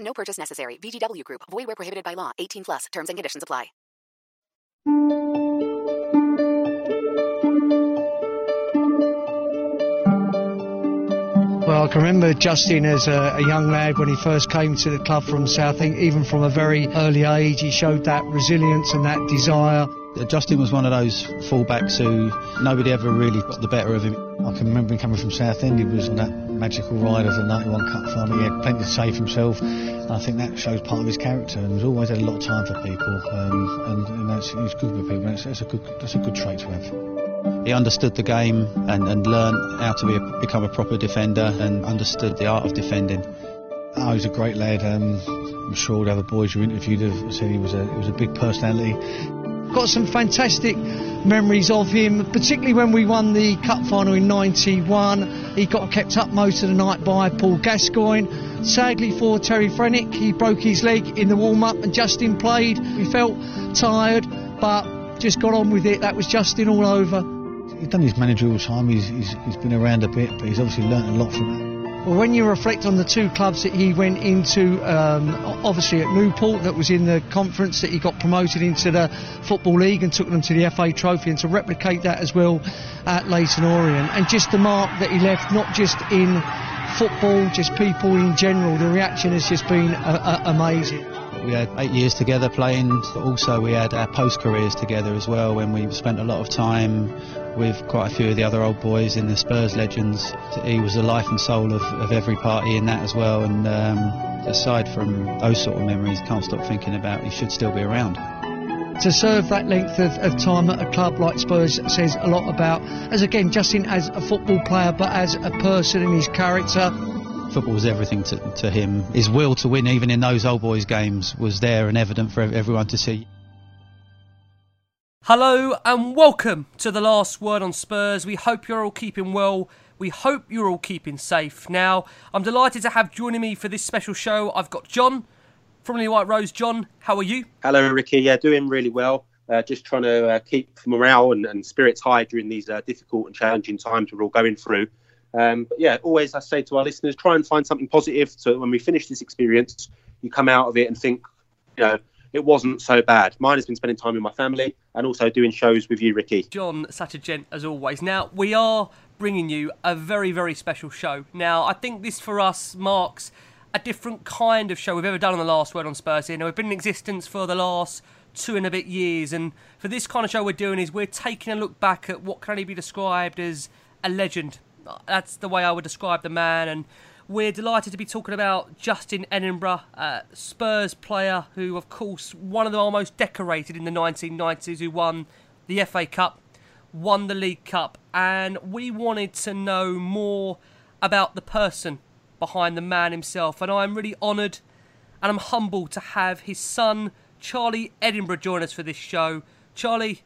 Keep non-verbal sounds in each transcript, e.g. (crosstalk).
No purchase necessary. VGW Group. Void where prohibited by law. 18 plus. Terms and conditions apply. Well, I can remember Justin as a, a, young lad when he first came to the club from South. Even from a very early age, he showed that resilience and that desire. Justin was one of those fullbacks who nobody ever really got the better of him. I can remember him coming from Southend. He was on that magical ride of the 91 Cup final. He had plenty to for himself. I think that shows part of his character. And he's always had a lot of time for people. Um, and, and that's, he's good with people. That's, that's, a good, that's a good trait to have. He understood the game and, and learned how to be a, become a proper defender and understood the art of defending. Oh, he's a great lad. Um, I'm sure all the other boys you interviewed have said he was a, he was a big personality. Got some fantastic memories of him, particularly when we won the cup final in '91. He got kept up most of the night by Paul Gascoigne. Sadly for Terry Fenwick, he broke his leg in the warm-up, and Justin played. He felt tired, but just got on with it. That was Justin all over. He's done his managerial time. He's, he's, he's been around a bit, but he's obviously learnt a lot from that. When you reflect on the two clubs that he went into, um, obviously at Newport, that was in the conference that he got promoted into the Football League and took them to the FA Trophy, and to replicate that as well at Leyton Orient, and just the mark that he left, not just in football, just people in general, the reaction has just been uh, uh, amazing. We had eight years together playing, also we had our post careers together as well when we spent a lot of time with quite a few of the other old boys in the Spurs legends. He was the life and soul of, of every party in that as well. And um, aside from those sort of memories, can't stop thinking about he should still be around. To serve that length of, of time at a club like Spurs says a lot about, as again, Justin as a football player, but as a person and his character. Football was everything to, to him. His will to win, even in those old boys' games, was there and evident for everyone to see. Hello and welcome to the last word on Spurs. We hope you're all keeping well. We hope you're all keeping safe. Now, I'm delighted to have joining me for this special show. I've got John from the White Rose. John, how are you? Hello, Ricky. Yeah, doing really well. Uh, just trying to uh, keep morale and, and, spirits high during these uh, difficult and challenging times we're all going through. Um, but yeah, always I say to our listeners, try and find something positive so when we finish this experience, you come out of it and think, you know, it wasn't so bad. Mine has been spending time with my family and also doing shows with you, Ricky. John, such a gent as always. Now, we are bringing you a very, very special show. Now, I think this for us marks a different kind of show we've ever done on the last word on Spurs here. Now, we've been in existence for the last two and a bit years, and for this kind of show we're doing is we're taking a look back at what can only be described as a legend. That's the way I would describe the man, and we're delighted to be talking about Justin Edinburgh, uh, Spurs player who, of course, one of the most decorated in the 1990s, who won the FA Cup, won the League Cup, and we wanted to know more about the person behind the man himself. And I'm really honoured and I'm humbled to have his son, Charlie Edinburgh, join us for this show. Charlie,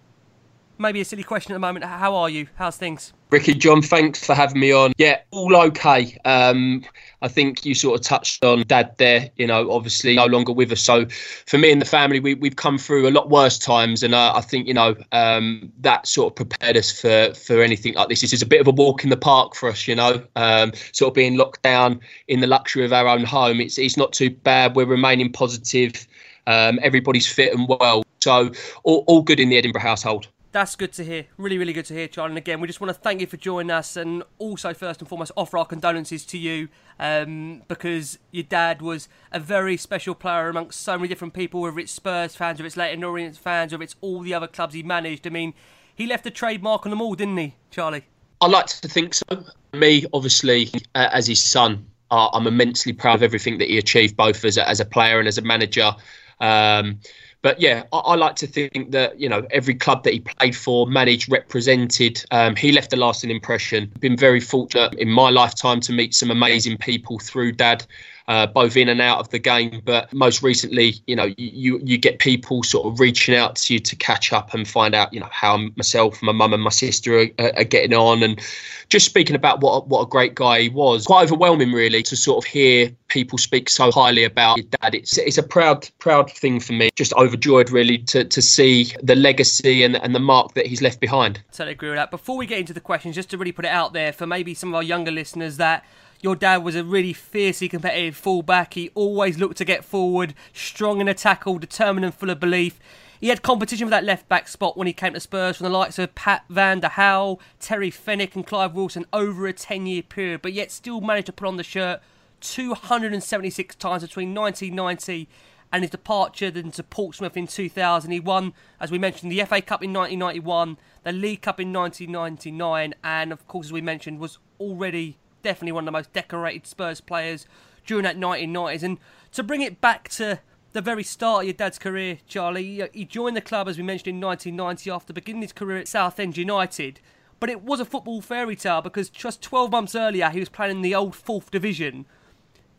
maybe a silly question at the moment. How are you? How's things? Ricky, John, thanks for having me on. Yeah, all okay. Um, I think you sort of touched on Dad there. You know, obviously no longer with us. So for me and the family, we, we've come through a lot worse times, and uh, I think you know um, that sort of prepared us for for anything like this. This is a bit of a walk in the park for us. You know, um, sort of being locked down in the luxury of our own home. It's it's not too bad. We're remaining positive. Um, everybody's fit and well. So all, all good in the Edinburgh household. That's good to hear. Really, really good to hear, Charlie. And again, we just want to thank you for joining us and also, first and foremost, offer our condolences to you um, because your dad was a very special player amongst so many different people, whether it's Spurs fans, whether it's Leyton Orient fans, whether it's all the other clubs he managed. I mean, he left a trademark on them all, didn't he, Charlie? I like to think so. Me, obviously, uh, as his son, uh, I'm immensely proud of everything that he achieved, both as a, as a player and as a manager. Um, but yeah, I, I, like to think that you know every club that he played for, managed, represented, um, he left a lasting impression. Been very fortunate in my lifetime to meet some amazing people through Dad uh, both in and out of the game. But most recently, you know, you you get people sort of reaching out to you to catch up and find out, you know, how myself, my mum, and my sister are, are, getting on, and just speaking about what what a great guy he was. Quite overwhelming, really, to sort of hear people speak so highly about your dad. It's it's a proud proud thing for me. Just overjoyed, really, to to see the legacy and and the mark that he's left behind. Totally agree with that. Before we get into the questions, just to really put it out there for maybe some of our younger listeners that your dad was a really fiercely competitive fullback. He always looked to get forward, strong in a tackle, determined and full of belief. He had competition for that left back spot when he came to Spurs from the likes of Pat Van den Hauwe, Terry Fenwick, and Clive Wilson over a 10 year period, but yet still managed to put on the shirt 276 times between 1990 and his departure then to Portsmouth in 2000. He won, as we mentioned, the FA Cup in 1991, the League Cup in 1999, and of course, as we mentioned, was already definitely one of the most decorated Spurs players during that 1990s. And to bring it back to the very start of your dad's career, Charlie, he joined the club, as we mentioned, in 1990 after beginning his career at Southend United. But it was a football fairy tale because just 12 months earlier he was playing in the old fourth division.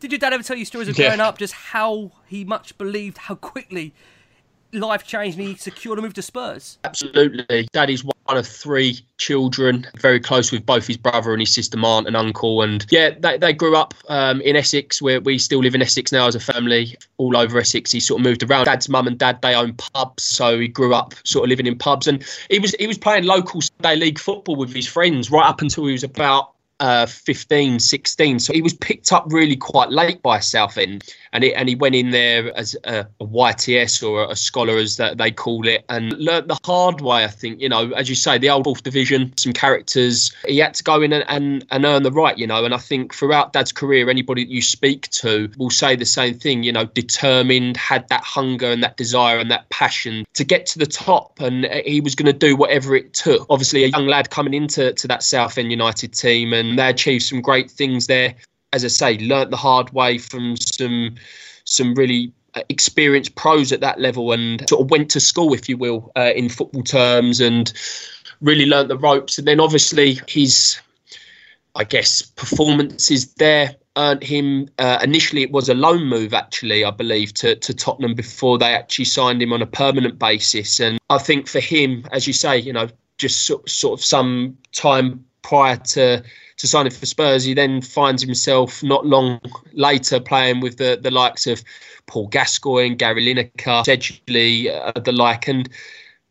Did your dad ever tell you stories of growing up, just how he much believed how quickly life changed and he secured a move to Spurs? Absolutely. Daddy's one of three children, very close with both his brother and his sister, aunt and uncle. And yeah, they, they grew up um, in Essex, where we still live in Essex now as a family, all over Essex. He sort of moved around. Dad's mum and dad, they own pubs, so he grew up sort of living in pubs. And he was he was playing local Sunday league football with his friends right up until he was about uh, 15, 16. So he was picked up really quite late by Southend, and he and he went in there as a, a YTS or a scholar, as they call it, and learnt the hard way. I think you know, as you say, the old fourth division, some characters. He had to go in and, and, and earn the right, you know. And I think throughout Dad's career, anybody that you speak to will say the same thing. You know, determined, had that hunger and that desire and that passion to get to the top, and he was going to do whatever it took. Obviously, a young lad coming into to that Southend United team and they achieved some great things there. As I say, learnt the hard way from some some really uh, experienced pros at that level, and sort of went to school, if you will, uh, in football terms, and really learnt the ropes. And then obviously his, I guess, performances there earned him uh, initially it was a loan move actually i believe to, to tottenham before they actually signed him on a permanent basis and i think for him as you say you know just sort of some time prior to to sign signing for Spurs, he then finds himself not long later playing with the, the likes of Paul Gascoigne, Gary Lineker, Sedgley, uh, the like, and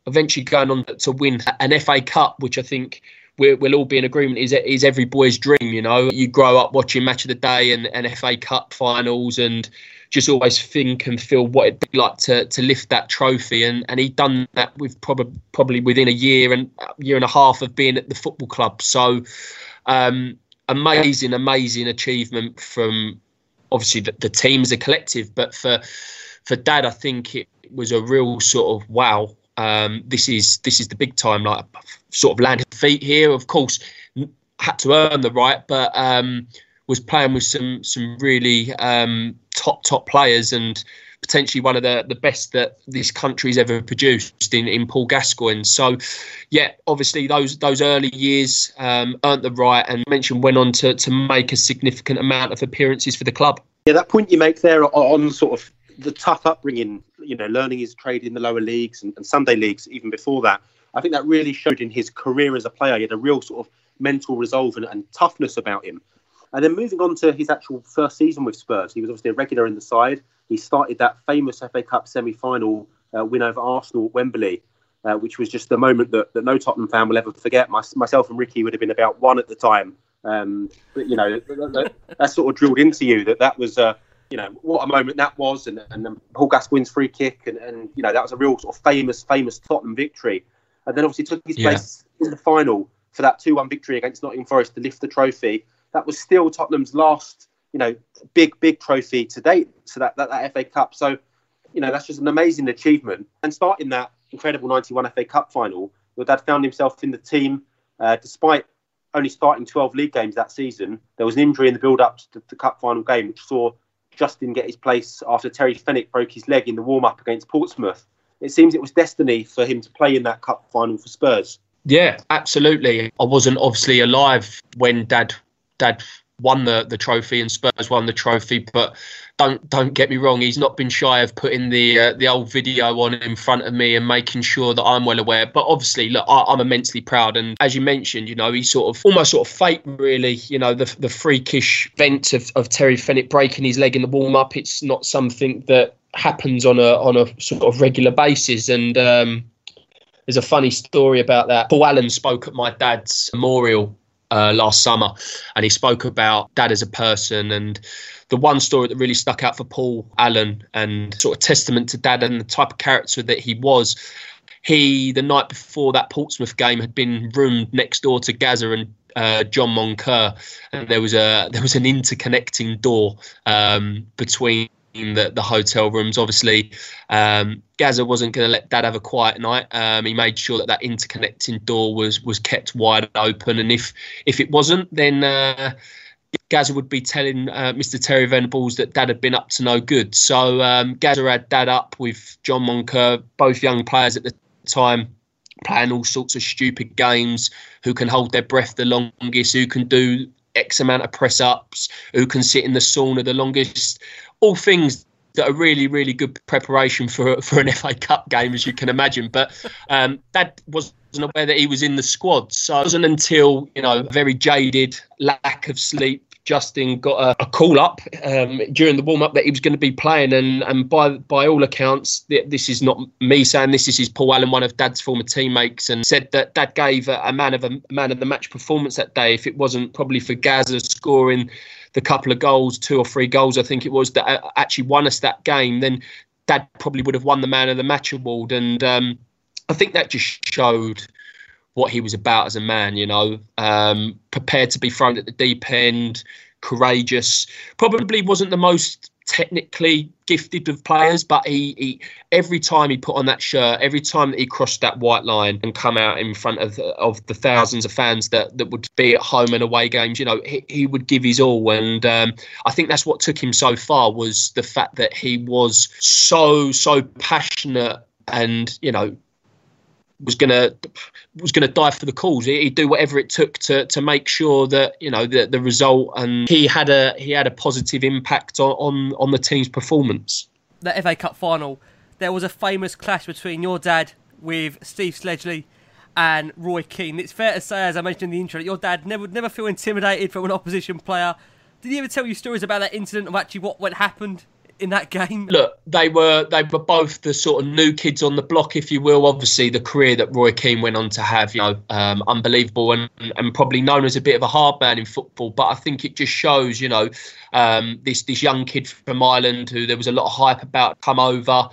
eventually going on to win an FA Cup, which I think we will all be in agreement is is every boy's dream. You know, you grow up watching Match of the Day and, and FA Cup finals and just always think and feel what it'd be like to to lift that trophy. And and he'd done that with probably probably within a year and year and a half of being at the football club. So um, amazing, amazing achievement from obviously the, the team as a collective, but for for Dad, I think it was a real sort of wow. Um, this is this is the big time, like sort of landed feet here. Of course, had to earn the right, but um, was playing with some some really um, top top players and potentially one of the, the best that this country's ever produced in, in Paul Gascoigne. So, yeah, obviously those those early years um, earned the right and mentioned went on to, to make a significant amount of appearances for the club. Yeah, that point you make there on sort of the tough upbringing, you know, learning his trade in the lower leagues and, and Sunday leagues, even before that. I think that really showed in his career as a player. He had a real sort of mental resolve and, and toughness about him. And then moving on to his actual first season with Spurs, he was obviously a regular in the side. He started that famous FA Cup semi-final uh, win over Arsenal at Wembley, uh, which was just the moment that, that no Tottenham fan will ever forget. My, myself and Ricky would have been about one at the time. Um, but you know, that, that, that, sort of drilled into you that that was, uh, you know, what a moment that was, and, and then Paul Gascoigne's free kick, and, and you know that was a real sort of famous, famous Tottenham victory. And then obviously took his yeah. place in the final for that two-one victory against Nottingham Forest to lift the trophy. That was still Tottenham's last, you know, big, big trophy to date. So that that, that FA Cup. So, you know, that's just an amazing achievement. And starting that incredible 91 FA Cup final, your dad found himself in the team uh, despite only starting 12 league games that season. There was an injury in the build up to the cup final game, which saw Justin get his place after Terry Fenwick broke his leg in the warm up against Portsmouth. It seems it was destiny for him to play in that cup final for Spurs. Yeah, absolutely. I wasn't obviously alive when Dad Dad won the, the trophy and Spurs won the trophy, but don't don't get me wrong, he's not been shy of putting the uh, the old video on in front of me and making sure that I'm well aware. But obviously, look, I, am immensely proud, and as you mentioned, you know, he sort of almost sort of fate, really. You know, the the freakish event of, of Terry Fenwick breaking his leg in the warm up. It's not something that happens on a on a sort of regular basis, and. Um, there's a funny story about that. Paul Allen spoke at my dad's memorial uh, last summer, and he spoke about dad as a person. And the one story that really stuck out for Paul Allen and sort of testament to dad and the type of character that he was. He the night before that Portsmouth game had been roomed next door to Gazza and uh, John Moncur, and there was a there was an interconnecting door um, between the, the hotel rooms. Obviously, um, Gazza wasn't going to let Dad have a quiet night. Um, he made sure that that interconnecting door was was kept wide open, and if if it wasn't, then uh, Gazza would be telling uh, Mr. Terry Venables that Dad had been up to no good. So um, Gazza had Dad up with John Moncur, both young players at the time. Playing all sorts of stupid games, who can hold their breath the longest, who can do X amount of press ups, who can sit in the sauna the longest, all things that are really, really good preparation for for an (laughs) FA Cup game, as you can imagine. But um, that wasn't aware that he was in the squad, so it wasn't until you know very jaded, lack of sleep. Justin got a, a call up um, during the warm up that he was going to be playing, and, and by by all accounts, this is not me saying this. This is Paul Allen, one of Dad's former teammates, and said that Dad gave a, a man of a, a man of the match performance that day. If it wasn't probably for Gazza scoring the couple of goals, two or three goals, I think it was, that uh, actually won us that game, then Dad probably would have won the Man of the Match award. And um, I think that just showed what he was about as a man, you know, um, prepared to be thrown at the deep end, courageous. Probably wasn't the most technically gifted of players, but he, he every time he put on that shirt, every time that he crossed that white line and come out in front of of the thousands of fans that, that would be at home and away games, you know, he, he would give his all. And um, I think that's what took him so far was the fact that he was so so passionate and you know was gonna was gonna die for the cause. He'd do whatever it took to to make sure that you know the the result and he had a he had a positive impact on on, on the team's performance. The FA Cup final, there was a famous clash between your dad with Steve Sedgley and Roy Keane. It's fair to say, as I mentioned in the intro, that your dad never never feel intimidated from an opposition player. Did he ever tell you stories about that incident of actually what what happened in that game? Look, they were they were both the sort of new kids on the block, if you will. Obviously, the career that Roy Keane went on to have, you know, um, unbelievable and and probably known as a bit of a hard man in football. But I think it just shows, you know, um, this this young kid from Ireland who there was a lot of hype about come over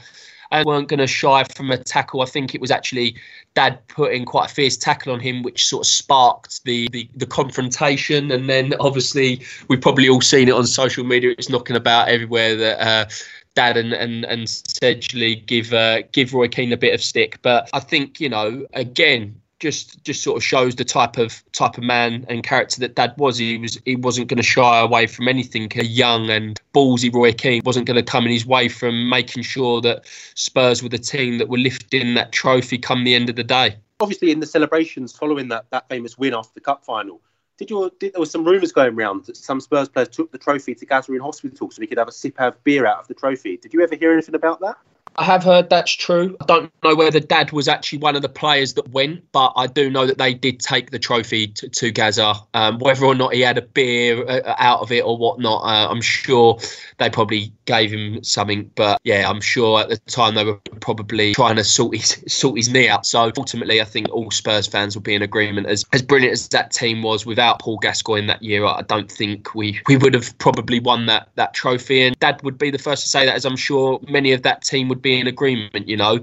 and weren't going to shy from a tackle. I think it was actually Dad putting quite a fierce tackle on him, which sort of sparked the, the, the confrontation. And then obviously we've probably all seen it on social media. It's knocking about everywhere that. Uh, Dad and and and Sedgley give uh, give Roy Keane a bit of stick, but I think you know again just just sort of shows the type of type of man and character that Dad was. He was he wasn't going to shy away from anything. A young and ballsy Roy Keane wasn't going to come in his way from making sure that Spurs were the team that were lifting that trophy come the end of the day. Obviously, in the celebrations following that that famous win after the cup final, did you did, there was some rumours going around that some Spurs players took the trophy to Gazza in hospital so he could have a sip of beer out of the trophy. Did you ever hear anything about that? I have heard that's true. I don't know whether Dad was actually one of the players that went, but I do know that they did take the trophy to, to Gazza. Um, whether or not he had a beer uh, out of it or whatnot, uh, I'm sure they probably gave him something. But yeah, I'm sure at the time they were probably trying to sort his (laughs) sort his knee out. So ultimately, I think all Spurs fans will be in agreement. As as brilliant as that team was without Paul Gascoigne that year, I don't think we we would have probably won that that trophy. And Dad would be the first to say that, as I'm sure many of that team would be be in agreement. You know,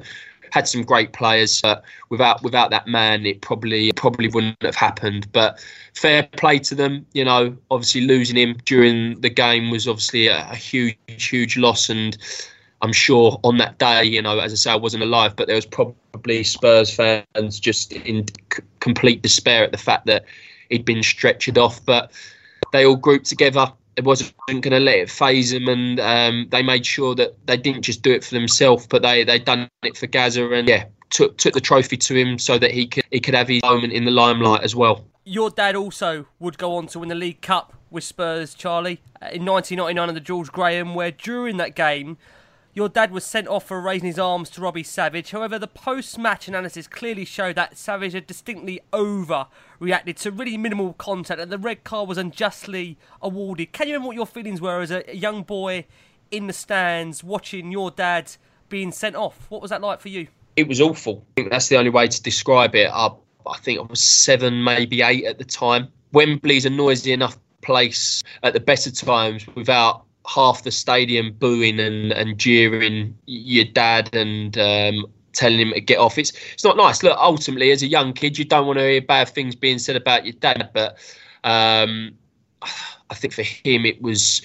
had some great players, but without without that man, it probably probably wouldn't have happened. But fair play to them. You know, obviously losing him during the game was obviously a, a huge huge loss, and I'm sure on that day, you know, as I say, I wasn't alive, but there was probably Spurs fans just in c- complete despair at the fact that he'd been stretchered off. But they all grouped together it wasn't going to let it phase them, and um, they made sure that they didn't just do it for themselves, but they they done it for Gazza, and yeah, took took the trophy to him so that he could he could have his moment in the limelight as well. Your dad also would go on to win the League Cup with Spurs, Charlie, uh, in 1999 under George Graham, where during that game your dad was sent off for raising his arms to Robbie Savage. However, the post match analysis clearly showed that Savage had distinctly overreacted to really minimal contact and the red card was unjustly awarded. Can you remember what your feelings were as a young boy in the stands watching your dad being sent off? What was that like for you? It was awful. I think that's the only way to describe it. I, I think I was seven, maybe eight at the time. Wembley's a noisy enough place at the better times without half the stadium booing and, and jeering your dad and um, telling him to get off. It's it's not nice. Look, ultimately, as a young kid, you don't want to hear bad things being said about your dad, but um, I think for him it was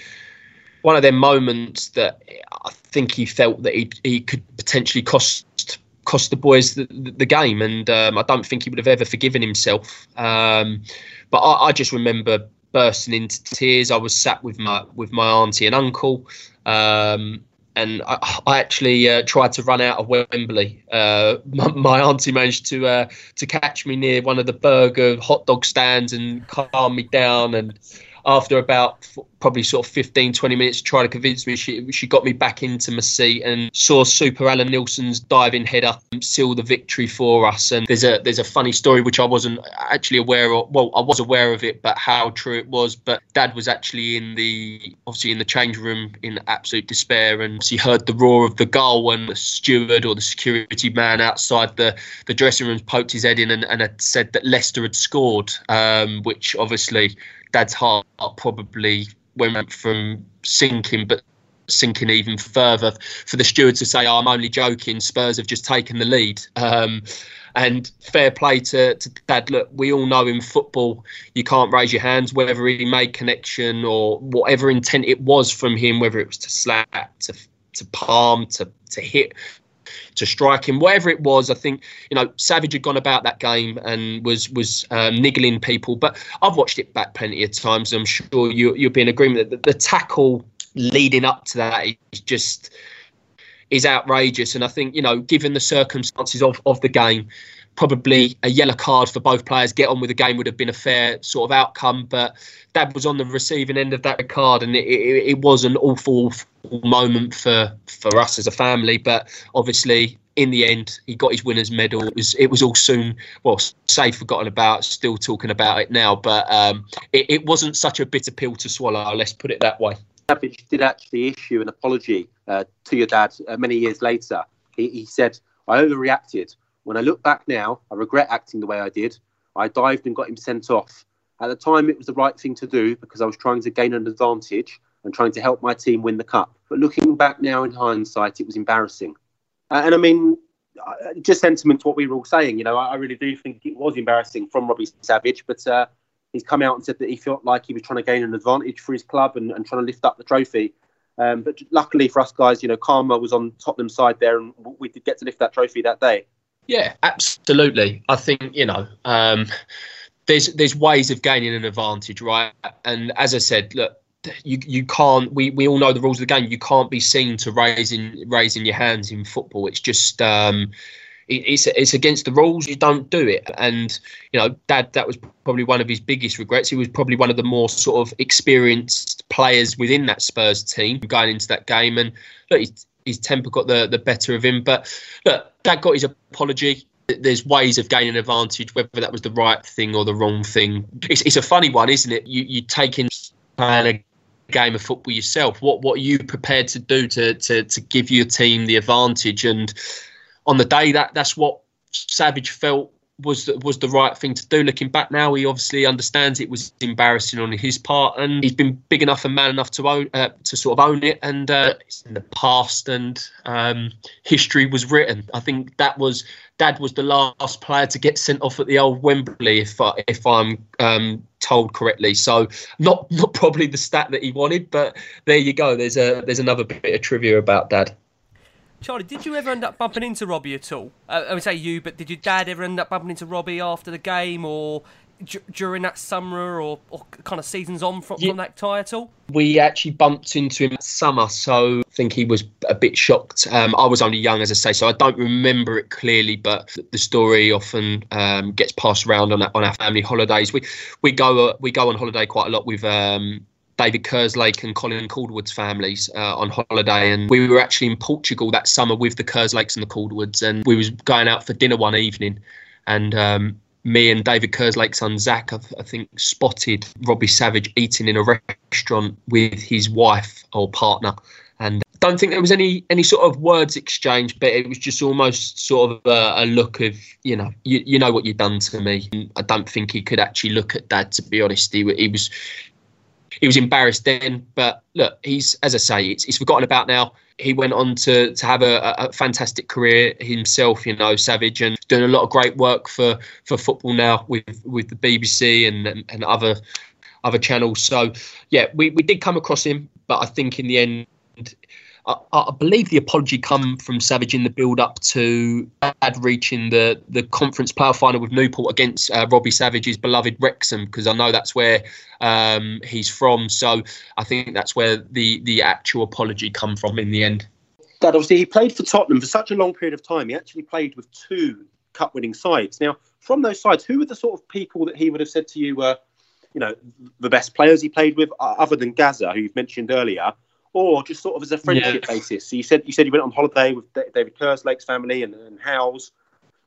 one of them moments that I think he felt that he he could potentially cost cost the boys the, the game, and um, I don't think he would have ever forgiven himself. Um, but I, I, just remember bursting into tears. I was sat with my with my auntie and uncle, um, and I, I actually uh, tried to run out of Wembley. Uh, (laughs) my, my, auntie managed to uh, to catch me near one of the burger hot dog stands and calm me down and after about probably sort of 15, 20 minutes, trying to convince me, she she got me back into my seat and saw Super Allan Nielsen's diving header seal the victory for us. And there's a there's a funny story which I wasn't actually aware of. Well, I was aware of it, but how true it was. But Dad was actually in the obviously in the change room in absolute despair, and he heard the roar of the goal, and the steward or the security man outside the the dressing room poked his head in and, and had said that Leicester had scored, um, which obviously Dad's heart probably went from sinking, but sinking even further for the steward to say, oh, I'm only joking, Spurs have just taken the lead. Um, and fair play to, to Dad. Look, we all know in football you can't raise your hands, whether he made connection or whatever intent it was from him, whether it was to slap, to to palm, to to hit to strike him, whatever it was. I think you know Savage had gone about that game and was was um, niggling people. But I've watched it back plenty of times. I'm sure you you'll be in agreement that the, the tackle leading up to that is just is outrageous. And I think you know, given the circumstances of of the game, probably a yellow card for both players get on with the game would have been a fair sort of outcome but dad was on the receiving end of that card and it, it, it was an awful, awful moment for for us as a family but obviously in the end he got his winners medal it was it was all soon well say forgotten about still talking about it now but um, it, it wasn't such a bitter pill to swallow let's put it that way Savage did actually issue an apology uh, to your dad uh, many years later. He, he said, I overreacted. When I look back now, I regret acting the way I did. I dived and got him sent off. At the time, it was the right thing to do because I was trying to gain an advantage and trying to help my team win the cup. But looking back now in hindsight, it was embarrassing. Uh, and I mean, uh, just sentiment to what we were all saying. You know, I, I, really do think it was embarrassing from Robbie Savage, but uh, he's come out and said that he felt like he was trying to gain an advantage for his club and, and trying to lift up the trophy. Um, but luckily for us guys, you know, karma was on Tottenham's side there, and we did get to lift that trophy that day. Yeah, absolutely. I think you know, um, there's there's ways of gaining an advantage, right? And as I said, look, you you can't. We, we all know the rules of the game. You can't be seen to raising raising your hands in football. It's just um, it, it's it's against the rules. You don't do it. And you know, Dad, that was probably one of his biggest regrets. He was probably one of the more sort of experienced players within that Spurs team going into that game. And look, his temper got the, the better of him. But look, Dad got his apology. There's ways of gaining advantage, whether that was the right thing or the wrong thing. It's, it's a funny one, isn't it? You you take in playing a game of football yourself. What what are you prepared to do to to to give your team the advantage? And on the day that that's what Savage felt was the, was the right thing to do. Looking back now, he obviously understands it was embarrassing on his part, and he's been big enough and man enough to own uh, to sort of own it. And uh, it's in the past, and um, history was written. I think that was Dad was the last player to get sent off at the old Wembley, if I, if I'm um, told correctly. So not not probably the stat that he wanted, but there you go. There's a there's another bit of trivia about Dad. Charlie, did you ever end up bumping into Robbie at all? Uh, I would say you, but did your dad ever end up bumping into Robbie after the game or d- during that summer or, or kind of seasons on from, yeah. from that tie at all? We actually bumped into him summer, so I think he was a bit shocked. Um, I was only young, as I say, so I don't remember it clearly, but the story often um, gets passed around on our, on our family holidays. We we go uh, we go on holiday quite a lot with um, David Kerslake and Colin Calderwood's families uh, on holiday, and we were actually in Portugal that summer with the Kerslakes and the Calderwoods, and we was going out for dinner one evening, and um, me and David Kerslake's son Zach, I, I, think, spotted Robbie Savage eating in a restaurant with his wife or partner, and don't think there was any any sort of words exchanged, but it was just almost sort of a, a look of you know you, you know what you've done to me. I don't think he could actually look at Dad to be honest. He, he was he was embarrassed then. But look, he's as I say, it's, he's forgotten about now. He went on to to have a, a, fantastic career himself, you know, Savage, and doing a lot of great work for for football now with with the BBC and and, and other other channels. So yeah, we we did come across him, but I think in the end I, I, believe the apology come from Savage in the build up to Dad reaching the the conference playoff final with Newport against uh, Robbie Savage's beloved Wrexham because I know that's where um, he's from. So I think that's where the the actual apology come from in the end. Dad, obviously, he played for Tottenham for such a long period of time. He actually played with two cup winning sides. Now, from those sides, who were the sort of people that he would have said to you were, you know, the best players he played with, other than Gazza, who you've mentioned earlier? Or just sort of as a friendship yeah. basis? So you said you said you went on holiday with David Kerslake's family and, and Howes.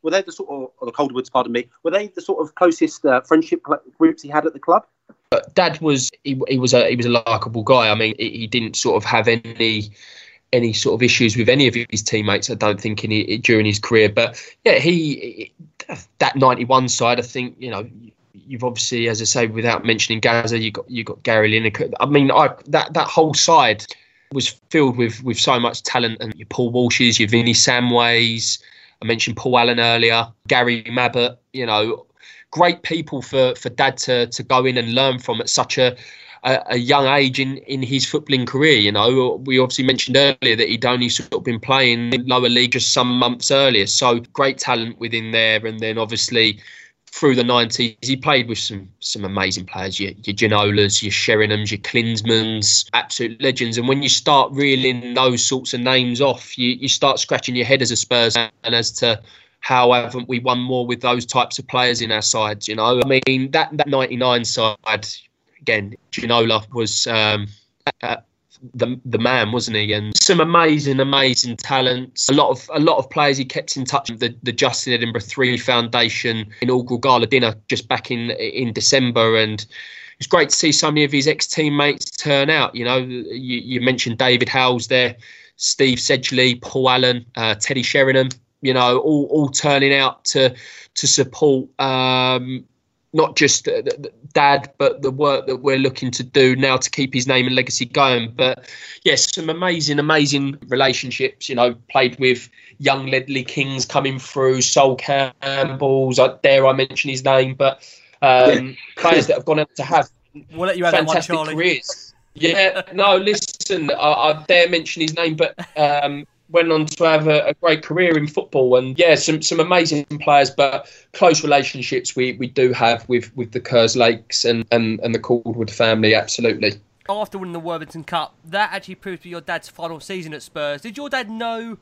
Were they the sort of or the Calderwoods, pardon me? Were they the sort of closest uh, friendship groups he had at the club? But Dad was he, he was a he was a likable guy. I mean, he didn't sort of have any any sort of issues with any of his teammates. I don't think in during his career. But yeah, he that ninety one side. I think you know you've obviously, as I say, without mentioning Gazza, you got you got Gary Lineker. I mean, I, that that whole side was filled with with so much talent, and your Paul Walshes, your Vinny Samways. I mentioned Paul Allen earlier, Gary Mabbutt. You know, great people for for Dad to to go in and learn from at such a a, a, young age in, in his footballing career. You know, we obviously mentioned earlier that he'd only sort of been playing in lower league just some months earlier. So great talent within there, and then obviously through the 90s, he played with some some amazing players, your, your Ginolas, your Sheringhams, your Klinsmanns, absolute legends. And when you start reeling those sorts of names off, you, you start scratching your head as a Spurs and as to how haven't we won more with those types of players in our sides, you know? I mean, that, that 99 side, again, Ginola was... Um, the the man, wasn't he? And some amazing, amazing talents. A lot of a lot of players he kept in touch with the, the Justin Edinburgh Three Foundation inaugural gala dinner just back in in December, and it's great to see so many of his ex teammates turn out. You know, you, you mentioned David Howells there, Steve Sedgley, Paul Allen, uh, Teddy Sheringham. You know, all all turning out to to support um, not just dad, but the work that we're looking to do now to keep his name and legacy going. But yes, some amazing, amazing relationships. You know, played with young Ledley Kings coming through, Sol Campbell's. I dare I mention his name, but um, players that have gone on to have we'll let you fantastic one, careers. Yeah, no, listen, I, I, dare mention his name, but um, went on to have a, a, great career in football and yeah some some amazing players but close relationships we we do have with with the Kerslakes and and, and the Calderwood family absolutely after winning the Worthington Cup that actually proved to be your dad's final season at Spurs did your dad know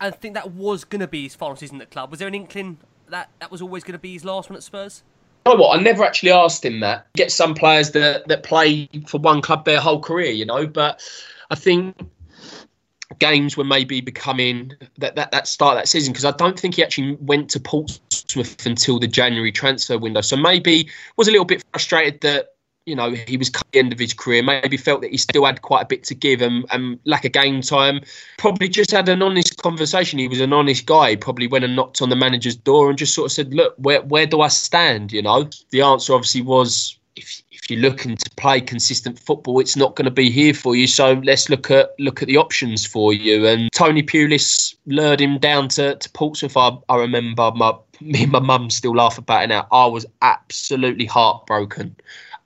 and think that was going to be his final season at the club was there an inkling that that was always going to be his last one at Spurs you know what? I never actually asked him that. You get some players that that play for one club their whole career, you know. But I think games were maybe becoming that that, that start that season because I don't think he actually went to Portsmouth until the January transfer window. So maybe was a little bit frustrated that you know he was at the end of his career. Maybe felt that he still had quite a bit to give and, and lack of game time. Probably just had an honest conversation. He was an honest guy. He probably went and knocked on the manager's door and just sort of said, "Look, where where do I stand?" You know, the answer obviously was if if you're looking to play consistent football, it's not going to be here for you. So let's look at look at the options for you. And Tony Pulis lured him down to, to Portsmouth. I, I remember my (laughs) me and my mum still laugh about it now. I was absolutely heartbroken.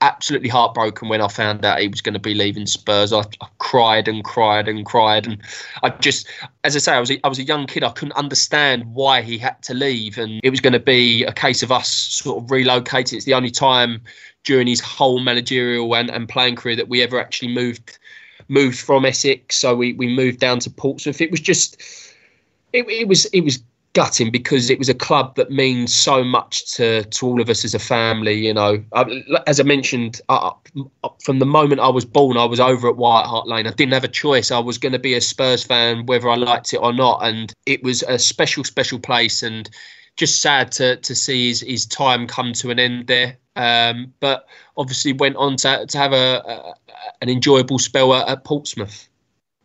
Absolutely heartbroken when I found out he was going to be leaving Spurs. I, I cried and cried and cried, and I just, as I say, I was a, I was a young kid. I couldn't understand why he had to leave, and it was going to be a case of us sort of relocating. It's the only time during his whole managerial and, and playing career that we ever actually moved moved from Essex. So we, we moved down to Portsmouth. It was just it, it was it was gutting because it was a club that means so much to to all of us as a family. You know, as I mentioned, uh, from the moment I was born, I was over at White Hart Lane. I didn't have a choice. I was going to be a Spurs fan whether I liked it or not, and it was a special, special place and. Just sad to, to see his, his time come to an end there. Um, but obviously went on to, to have a, a an enjoyable spell at, at, Portsmouth.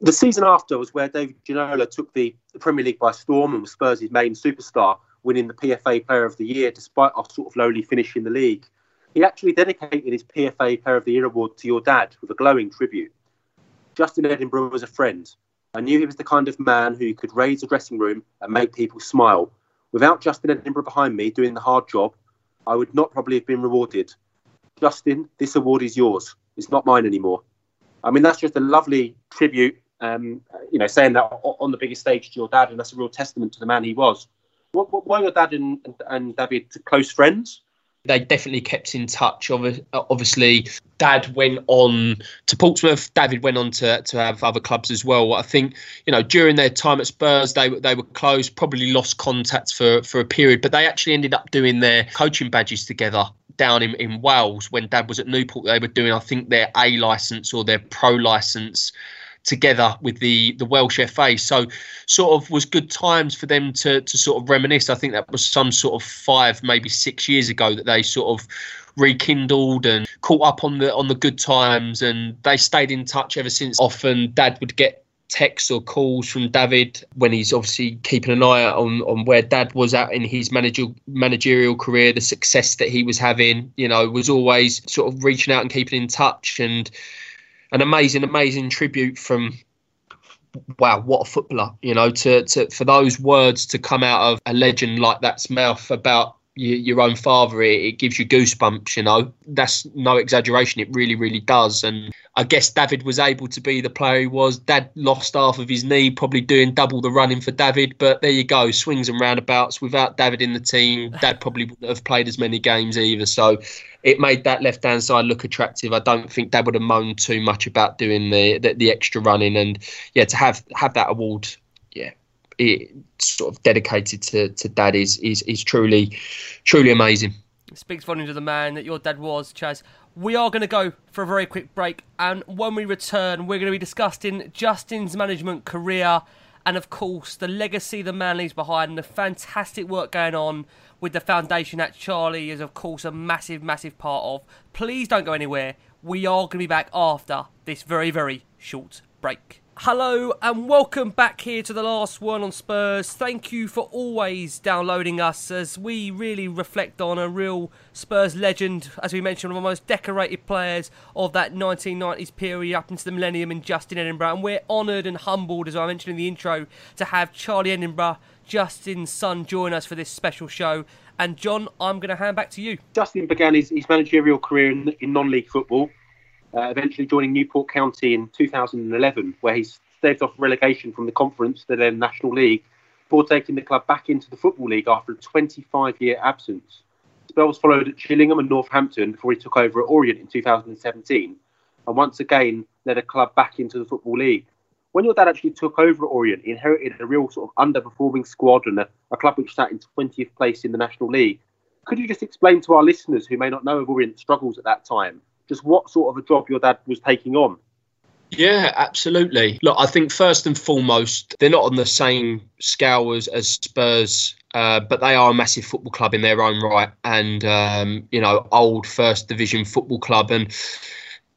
The season after was where David Ginola took the, Premier League by storm and was Spurs' main superstar, winning the PFA Player of the Year despite our sort of lowly finish in the league. He actually dedicated his PFA Player of the Year award to your dad with a glowing tribute. Justin Edinburgh was a friend. I knew he was the kind of man who could raise a dressing room and make people smile. Without Justin Edinburgh behind me doing the hard job, I would not probably have been rewarded. Justin, this award is yours. It's not mine anymore. I mean, that's just a lovely tribute, um, you know, saying that on the biggest stage to your dad, and that's a real testament to the man he was. What, what, were your dad and, and, and David close friends? they definitely kept in touch. Obviously, Dad went on to Portsmouth. David went on to, to have other clubs as well. I think you know during their time at Spurs, they they were close. Probably lost contact for for a period, but they actually ended up doing their coaching badges together down in, in Wales when Dad was at Newport. They were doing, I think, their A license or their pro license together with the the Welsh FA. So sort of was good times for them to to sort of reminisce. I think that was some sort of five, maybe six years ago that they sort of rekindled and caught up on the on the good times and they stayed in touch ever since. Often dad would get texts or calls from David when he's obviously keeping an eye on on where Dad was at in his managerial managerial career, the success that he was having. You know, was always sort of reaching out and keeping in touch and an amazing, amazing tribute from wow, what a footballer! You know, to, to for those words to come out of a legend like that's mouth about your own father, it, it, gives you goosebumps. You know, that's no exaggeration. It really, really does. And I guess David was able to be the player he was. Dad lost half of his knee, probably doing double the running for David. But there you go, swings and roundabouts. Without David in the team, (sighs) Dad probably wouldn't have played as many games either. So it made that left hand side look attractive. I don't think Dad would have moaned too much about doing the, the, the extra running. And yeah, to have have that award, it sort of dedicated to, to dad is, is is truly truly amazing. It speaks volumes of the man that your dad was, Chaz. We are going to go for a very quick break, and when we return, we're going to be discussing Justin's management career and, of course, the legacy the man leaves behind and the fantastic work going on with the foundation that Charlie is, of course, a massive, massive part of. Please don't go anywhere. We are going to be back after this very, very short break. Hello and welcome back here to the last one on Spurs. Thank you for always downloading us as we really reflect on a real Spurs legend, as we mentioned, one of the most decorated players of that 1990s period up into the millennium in Justin Edinburgh. And we're honoured and humbled, as I mentioned in the intro, to have Charlie Edinburgh, Justin's son, join us for this special show. And John, I'm going to hand back to you. Justin began his, his managerial career in, in non league football uh, eventually joining Newport County in 2011, where he staved off relegation from the conference to then National League, before taking the club back into the Football League after a 25 year absence. Spells followed at Gillingham and Northampton before he took over at Orient in 2017, and once again led a club back into the Football League. When your dad actually took over at Orient, he inherited a real sort of underperforming squad and a, a club which sat in 20th place in the National League. Could you just explain to our listeners who may not know of Orient's struggles at that time just what sort of a job your dad was taking on. Yeah, absolutely. Look, I think first and foremost, they're not on the same scale as, as Spurs, uh, but they are a massive football club in their own right, and um, you know, old First Division football club. And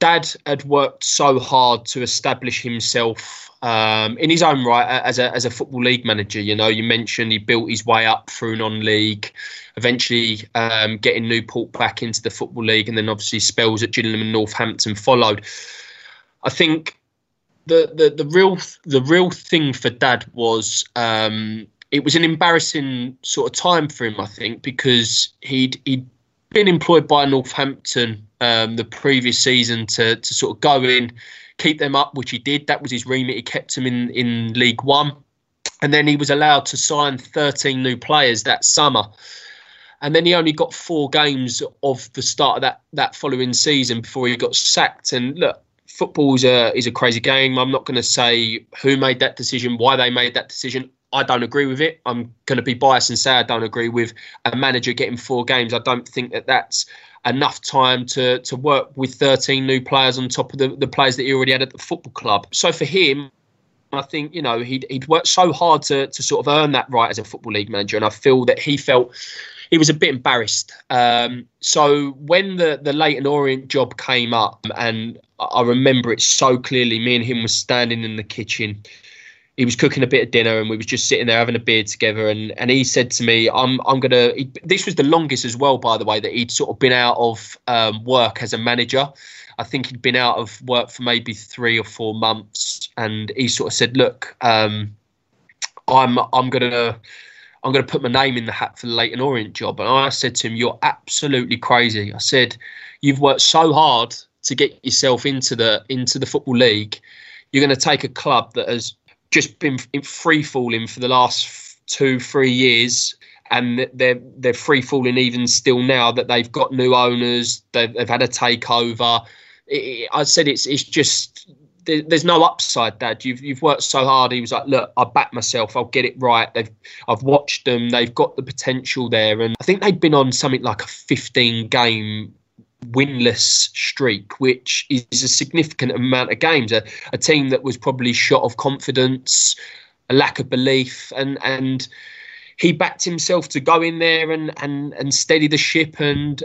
Dad had worked so hard to establish himself um, in his own right as a as a football league manager. You know, you mentioned he built his way up through non-league, eventually um, getting Newport back into the football league, and then obviously spells at Gillingham and Northampton followed. I think the the the real the real thing for Dad was um, it was an embarrassing sort of time for him. I think because he'd he'd been employed by Northampton um, the previous season to to sort of go in, keep them up, which he did. That was his remit. He kept them in in League One, and then he was allowed to sign 13 new players that summer. And then he only got four games of the start of that that following season before he got sacked. And look, football is a is a crazy game. I'm not going to say who made that decision, why they made that decision. I don't agree with it. I'm going to be biased and say I don't agree with a manager getting four games. I don't think that that's enough time to to work with 13 new players on top of the, the players that he already had at the football club. So for him, I think you know he'd he'd worked so hard to to sort of earn that right as a football league manager, and I feel that he felt he was a bit embarrassed. Um, so when the the Leyton Orient job came up, and I remember it so clearly, me and him was standing in the kitchen. He was cooking a bit of dinner, and we was just sitting there having a beer together. And, and he said to me, "I'm I'm gonna." He, this was the longest as well, by the way, that he'd sort of been out of um, work as a manager. I think he'd been out of work for maybe three or four months, and he sort of said, "Look, um, I'm I'm gonna." I'm going to put my name in the hat for the Leyton Orient job. And I said to him, You're absolutely crazy. I said, You've worked so hard to get yourself into the into the football league. You're going to take a club that has just been free falling for the last two, three years, and they're they're free falling even still now that they've got new owners. They've, they've had a takeover. It, I said it's it's just there's no upside, Dad. You've you've worked so hard. He was like, look, I back myself. I'll get it right. They've I've watched them. They've got the potential there, and I think they'd been on something like a 15 game winless streak, which is a significant amount of games. A, a team that was probably shot of confidence, a lack of belief, and and he backed himself to go in there and and and steady the ship and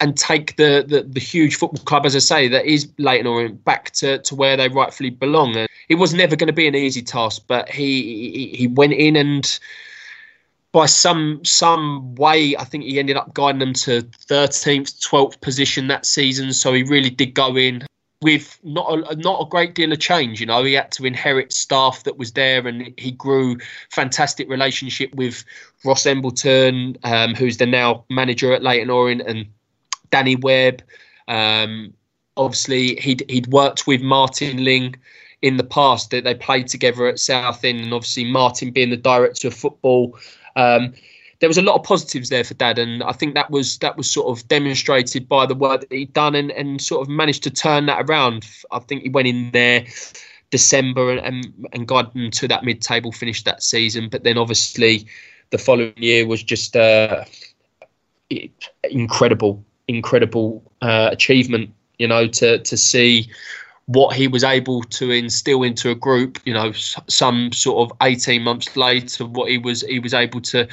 and take the, the, the huge football club, as I say, that is Leyton Orient back to, to where they rightfully belong. And it was never going to be an easy task, but he, he he went in and by some some way, I think he ended up guiding them to 13th, 12th position that season. So he really did go in with not a, not a great deal of change. You know, he had to inherit staff that was there, and he grew fantastic relationship with Ross Embleton, um, who's the now manager at Leyton Orient, and Danny Webb. Um, obviously, he'd he'd worked with Martin Ling in the past. That they played together at Southend, and obviously Martin being the director of football. Um, there was a lot of positives there for Dad, and I think that was that was sort of demonstrated by the work that he'd done, and, and sort of managed to turn that around. I think he went in there December and and, and got them to that mid-table finish that season, but then obviously the following year was just uh, incredible incredible uh, achievement. You know, to to see what he was able to instill into a group. You know, some sort of eighteen months later, what he was he was able to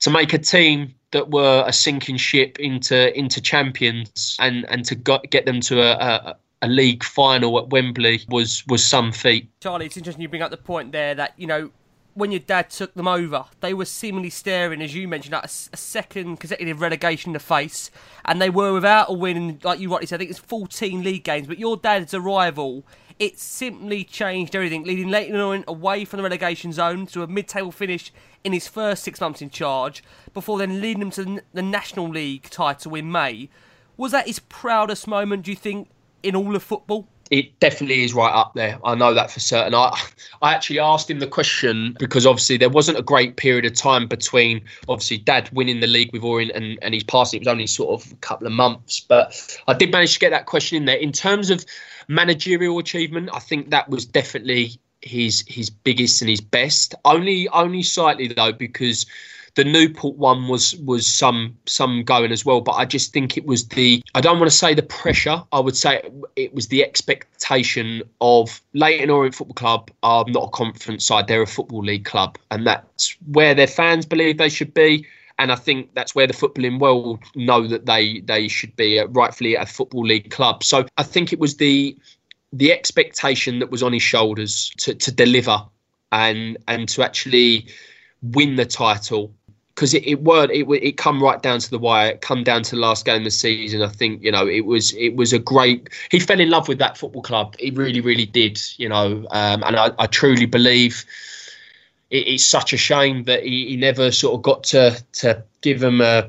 to make a team that were a sinking ship into into champions and and to got, get them to a, a a league final at Wembley was was some feat. Charlie, it's interesting you bring up the point there that you know when your dad took them over, they were seemingly staring, as you mentioned, at a, a second consecutive relegation in the face, and they were without a win. Like you rightly said, I think it's 14 league games. But your dad's arrival, it simply changed everything, leading Leyton Orient away from the relegation zone to a mid-table finish in his first six months in charge, before then leading them to the National League title in May. Was that his proudest moment? Do you think in all of football? It definitely is right up there. I know that for certain. I I actually asked him the question because obviously there wasn't a great period of time between obviously Dad winning the league with Orient and, and his passing. It was only sort of a couple of months, but I did manage to get that question in there. In terms of managerial achievement, I think that was definitely his his biggest and his best. Only only slightly though because the Newport one was was some some going as well, but I just think it was the I don't want to say the pressure. I would say it was the expectation of Leyton Orient Football Club are not a conference side; they're a football league club, and that's where their fans believe they should be. And I think that's where the footballing world know that they they should be uh, rightfully a football league club. So I think it was the the expectation that was on his shoulders to, to deliver and and to actually win the title because it, it weren't it it come right down to the wire it come down to the last game of the season i think you know it was it was a great he fell in love with that football club he really really did you know um, and I, I, truly believe it, it's such a shame that he, he never sort of got to to give him a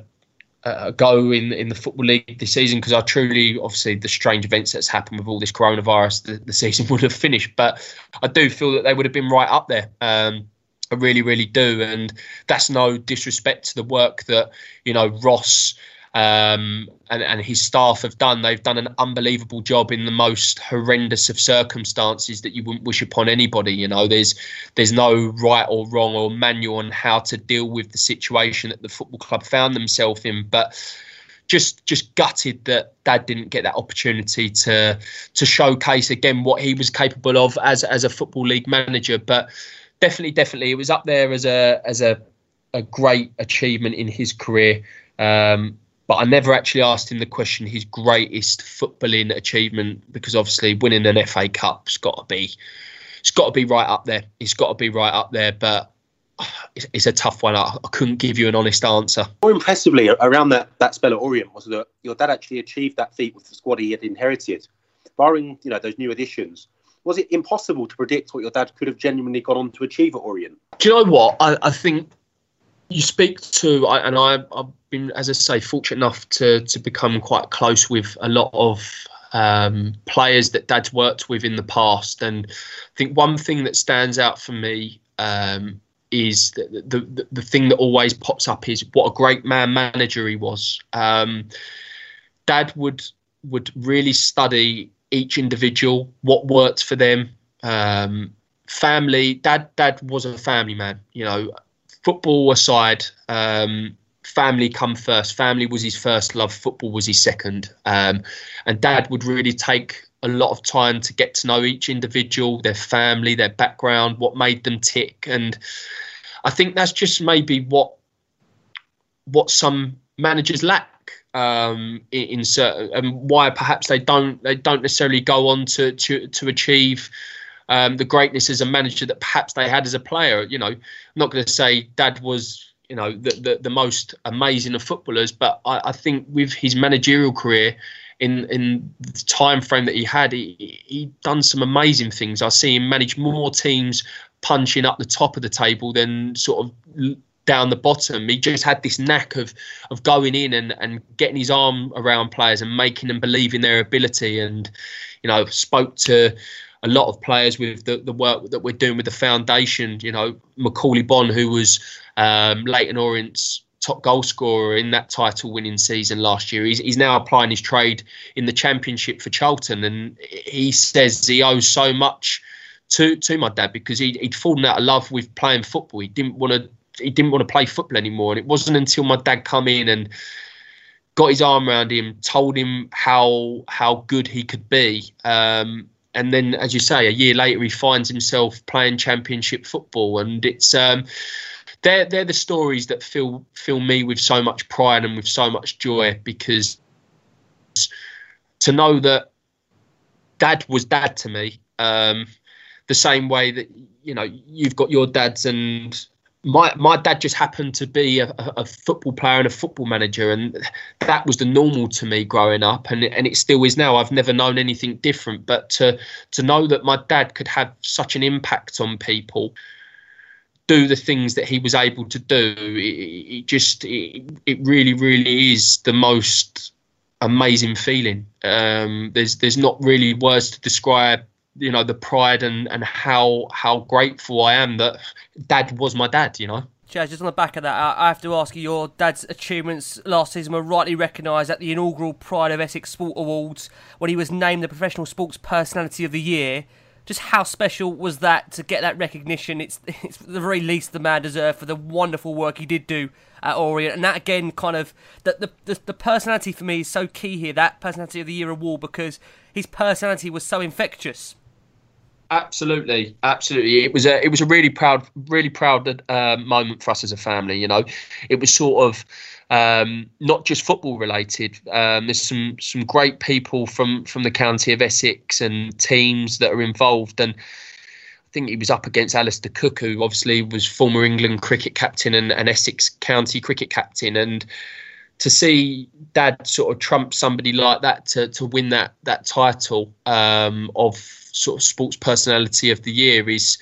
a go in in the football league this season because I truly, obviously, the strange events that's happened with all this coronavirus, the, the season (laughs) would have finished. But I do feel that they would have been right up there. Um, I really, really do. And that's no disrespect to the work that, you know, Ross um, and, and his staff have done. They've done an unbelievable job in the most horrendous of circumstances that you wouldn't wish upon anybody. You know, there's there's no right or wrong or manual on how to deal with the situation that the football club found themselves in. But just just gutted that Dad didn't get that opportunity to to showcase again what he was capable of as as a football league manager. But definitely, definitely, it was up there as a as a a great achievement in his career. Um, but I never actually asked him the question his greatest footballing achievement because obviously winning an FA Cup's got to be it's got to be right up there. It's got to be right up there, but it's, it's a tough one. I, I, couldn't give you an honest answer. More impressively, around that, that spell at Orient was that your dad actually achieved that feat with the squad he had inherited. Barring you know those new additions, was it impossible to predict what your dad could have genuinely gone on to achieve at Orient? Do you know what? I, I think you speak to, and I, I've been, as I say, fortunate enough to to become quite close with a lot of um, players that Dad's worked with in the past, and I think one thing that stands out for me um, is the, the the thing that always pops up is what a great man manager he was. Um, Dad would would really study each individual, what worked for them. Um, family, dad, dad was a family man. You know, football aside, um, family come first. Family was his first love. Football was his second. Um, and dad would really take a lot of time to get to know each individual, their family, their background, what made them tick. And I think that's just maybe what what some managers lack um, in, in certain, and why perhaps they don't they don't necessarily go on to to to achieve um, the greatness as a manager that perhaps they had as a player. You know, I'm not going to say Dad was you know the, the, the most amazing of footballers, but I, I, think with his managerial career. In, in the time frame that he had, he he done some amazing things. I see him manage more teams punching up the top of the table than sort of down the bottom. He just had this knack of of going in and, and getting his arm around players and making them believe in their ability. And you know, spoke to a lot of players with the, the work that we're doing with the foundation. You know, Macauley Bonne, who was um, Leyton Orient's top goal scorer in that title winning season last year. He's, he's now applying his trade in the championship for Charlton. And he says he owes so much to to my dad because he, he'd fallen out of love with playing football. He didn't want to he didn't want to play football anymore. And it wasn't until my dad come in and got his arm around him, told him how how good he could be, um, and then, as you say, a year later, he finds himself playing championship football, and it's um, they're they're the stories that fill fill me with so much pride and with so much joy because to know that dad was dad to me, um, the same way that you know you've got your dads and my my dad just happened to be a, a, football player and a football manager, and that was the normal to me growing up, and and it still is now. I've never known anything different, but to to know that my dad could have such an impact on people, do the things that he was able to do, it, it just it, it really really is the most amazing feeling. Um, there's there's not really words to describe you know the pride and and how how grateful I am that dad was my dad you know Chaz, just on the back of that, I have to ask you, your dad's achievements last season were rightly recognised at the inaugural Pride of Essex Sport Awards when he was named the Professional Sports Personality of the Year. just how special was that to get that recognition? It's (laughs) it's the very least the man deserved for the wonderful work he did do at Orient, and that again, kind of the the the, the personality for me is so key here. That personality of the year award because his personality was so infectious. Absolutely, absolutely. It was a it was a really proud, really proud uh, moment for us as a family. You know, it was sort of um, not just football related. Um, there's some some great people from from the county of Essex and teams that are involved, and I think he was up against Alastair Cook, who obviously was former England cricket captain and, and Essex County cricket captain, and to see Dad sort of trump somebody like that to to win that that title um, of sort of sports personality of the year is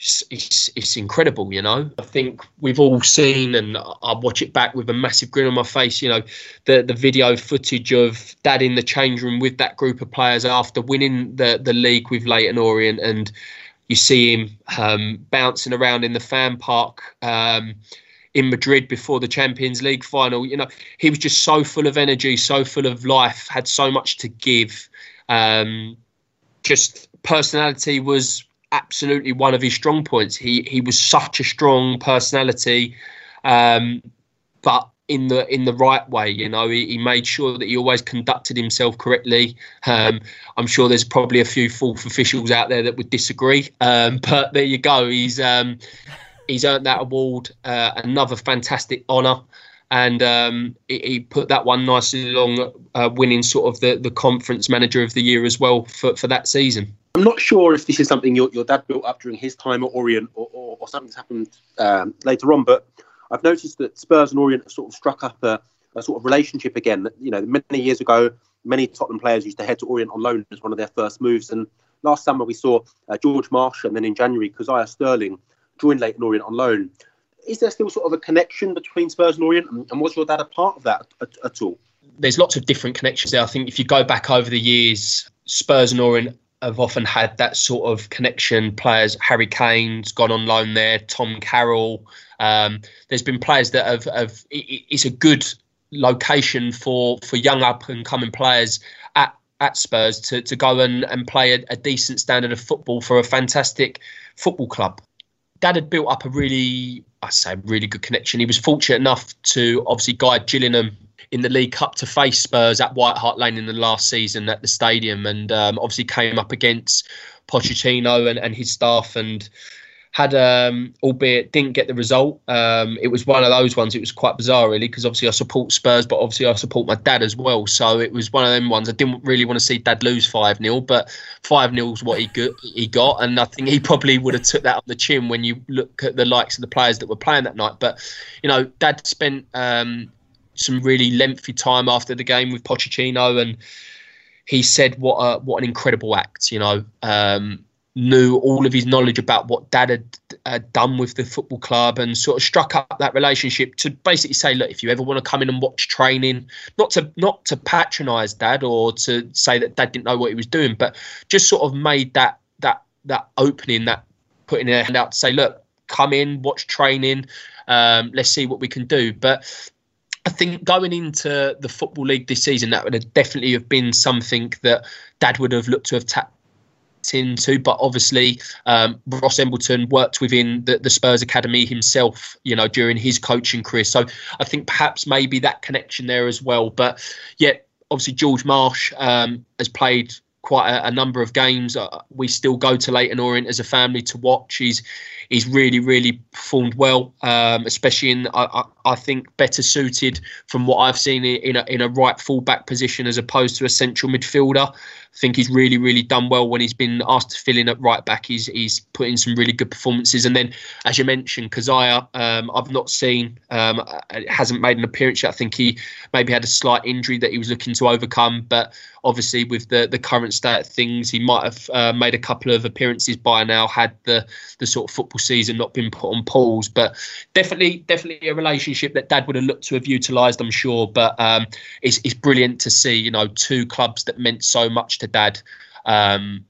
it's, it's, incredible, you know. I think we've all seen, and I watch it back with a massive grin on my face. You know, the the video footage of Dad in the change room with that group of players after winning the the league with Leyton Orient, and you see him um, bouncing around in the fan park. Um, in Madrid before the Champions League final, you know, he was just so full of energy, so full of life, had so much to give. Um, just personality was absolutely one of his strong points. He he was such a strong personality, um, but in the in the right way. You know, he, he made sure that he always conducted himself correctly. Um, I'm sure there's probably a few fourth officials out there that would disagree, um, (laughs) but there you go. He's um, he's earned that award. Uh, another fantastic honour. And um, he, he, put that one nicely along, uh, winning sort of the, the conference manager of the year as well for, for that season. I'm not sure if this is something your, your dad built up during his time at Orient or, or, or something's happened um, later on, but I've noticed that Spurs and Orient have sort of struck up a, a sort of relationship again. You know, many years ago, many Tottenham players used to head to Orient on loan as one of their first moves. And last summer, we saw uh, George Marsh and then in January, Kazaiah Sterling join Leyton Orient on loan. Is there still sort of a connection between Spurs and Orient? And, was your dad a part of that at, at all? There's lots of different connections there. I think if you go back over the years, Spurs and Orient have often had that sort of connection. Players, Harry Kane's gone on loan there, Tom Carroll. Um, there's been players that have, have it, it's a good location for, for young up and coming players at, at Spurs to, to go and, and play a, a decent standard of football for a fantastic football club. Dad had built up a really, I say, really good connection. He was fortunate enough to obviously guide Gillingham in the League Cup to face Spurs at White Hart Lane in the last season at the stadium, and um, obviously came up against Pochettino and, and his staff, and had um, albeit didn't get the result. Um, it was one of those ones. It was quite bizarre, really, because obviously I support Spurs, but obviously I support my dad as well. So it was one of them ones. I didn't really want to see Dad lose five 0 but five 0 is what he got, he got, and I think he probably would have took that on the chin when you look at the likes of the players that were playing that night. But you know, Dad spent um, some really lengthy time after the game with Pochettino, and he said what a, what an incredible act. You know, um, knew all of his knowledge about what Dad had uh, done with the football club, and sort of struck up that relationship to basically say, look, if you ever want to come in and watch training, not to not to patronise Dad or to say that Dad didn't know what he was doing, but just sort of made that that that opening, that putting a hand out to say, look, come in, watch training. Um, let's see what we can do. But I think going into the football league this season, that would have definitely have been something that Dad would have looked to have tapped into. But obviously, um, Ross Embleton worked within the, the, Spurs academy himself, you know, during his coaching career. So I think perhaps maybe that connection there as well. But yeah, obviously George Marsh um, has played quite a, a, number of games. Uh, we still go to Leyton Orient as a family to watch. He's he's really, really performed well, um, especially in, I, I, think, better suited from what I've seen in a, in a right fullback position as opposed to a central midfielder. I think he's really, really done well when he's been asked to fill in at right back. He's he's put in some really good performances. And then, as you mentioned, Kazaiah, um, I've not seen, um, hasn't made an appearance yet. I think he maybe had a slight injury that he was looking to overcome. But obviously, with the, the current state of things, he might have uh, made a couple of appearances by now, had the, the sort of football season not been put on pause. But definitely, definitely a relationship that Dad would have looked to have utilised, I'm sure. But um, it's, it's brilliant to see, you know, two clubs that meant so much to Dad um,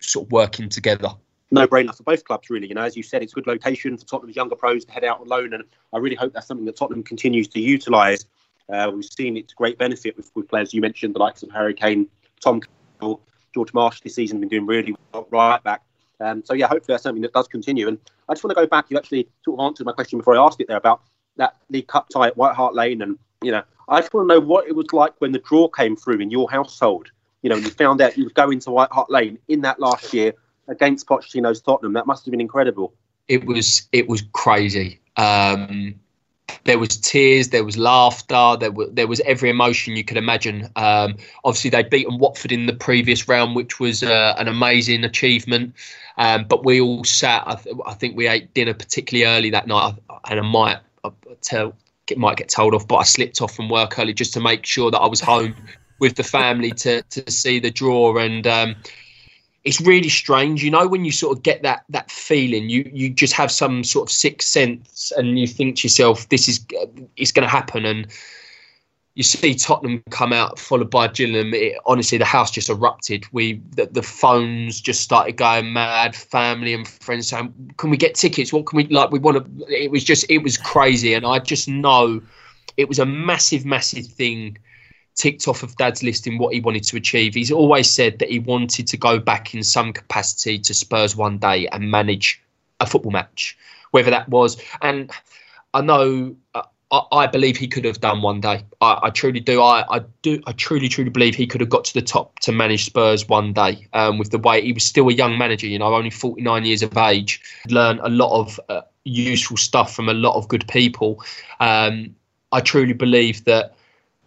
sort of working together. No brainer for both clubs, really. You know, as you said, it's good location for Tottenham's younger pros to head out on loan, and I really hope that's something that Tottenham continues to utilise. Uh, we've seen it to great benefit with, with, players you mentioned, the likes of Harry Kane, Tom George Marsh this season been doing really well right back. Um, so yeah, hopefully that's something that does continue. And I just want to go back. You actually sort of answered my question before I asked it there about that League Cup tie at White Hart Lane, and you know, I just want to know what it was like when the draw came through in your household. You know, you found out you were going to White Hart Lane in that last year against Pochettino's Tottenham. That must have been incredible. It was. It was crazy. Um, there was tears, there was laughter, there was there was every emotion you could imagine. Um, obviously, they'd beaten Watford in the previous round, which was uh, an amazing achievement. Um, but we all sat. I, th- I, think we ate dinner particularly early that night, and I might I tell might get told off, but I slipped off from work early just to make sure that I was home with the family to to see the draw and. Um, it's really strange, you know, when you sort of get that that feeling, you you just have some sort of sixth sense, and you think to yourself, "This is it's going to happen." And you see Tottenham come out, followed by Gillingham. It, honestly, the house just erupted. We the, the phones just started going mad. Family and friends saying, "Can we get tickets? What can we like? We want to." It was just it was crazy, and I just know it was a massive, massive thing ticked off of Dad's list in what he wanted to achieve. He's always said that he wanted to go back in some capacity to Spurs one day and manage a football match, whether that was. And I know. Uh, I, believe he could have done one day. I, I truly do. I, I, do. I truly, truly believe he could have got to the top to manage Spurs one day. Um, with the way he was still a young manager, you know, only 49 years of age, learned a lot of uh, useful stuff from a lot of good people. Um, I truly believe that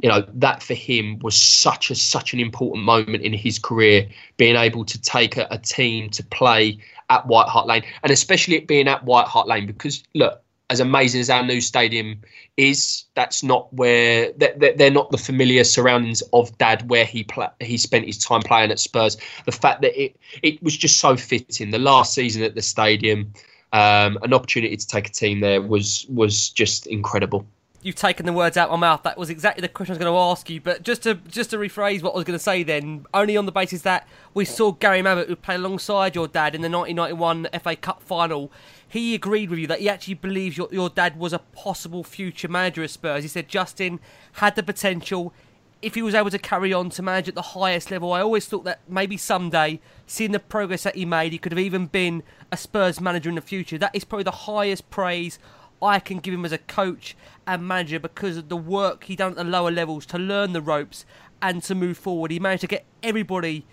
you know that for him was such a such an important moment in his career being able to take a, a, team to play at White Hart Lane and especially it being at White Hart Lane because look as amazing as our new stadium is that's not where they're, they're not the familiar surroundings of dad where he he spent his time playing at Spurs. The fact that it it was just so fitting. The last season at the stadium um, an opportunity to take a team there was was just incredible you've taken the words out of my mouth. That was exactly the question I was going to ask you. But just to just to rephrase what I was going to say, then only on the basis that we saw Gary Mabbutt, who played alongside your dad in the 1991 FA Cup final, he agreed with you that he actually believes your your dad was a possible future manager of Spurs. He said Justin had the potential. If he was able to carry on to manage at the highest level, I always thought that maybe someday, seeing the progress that he made, he could have even been a Spurs manager in the future. That is probably the highest praise I can give him as a coach and manager because of the work he done at the lower levels to learn the ropes and to move forward. He managed to get everybody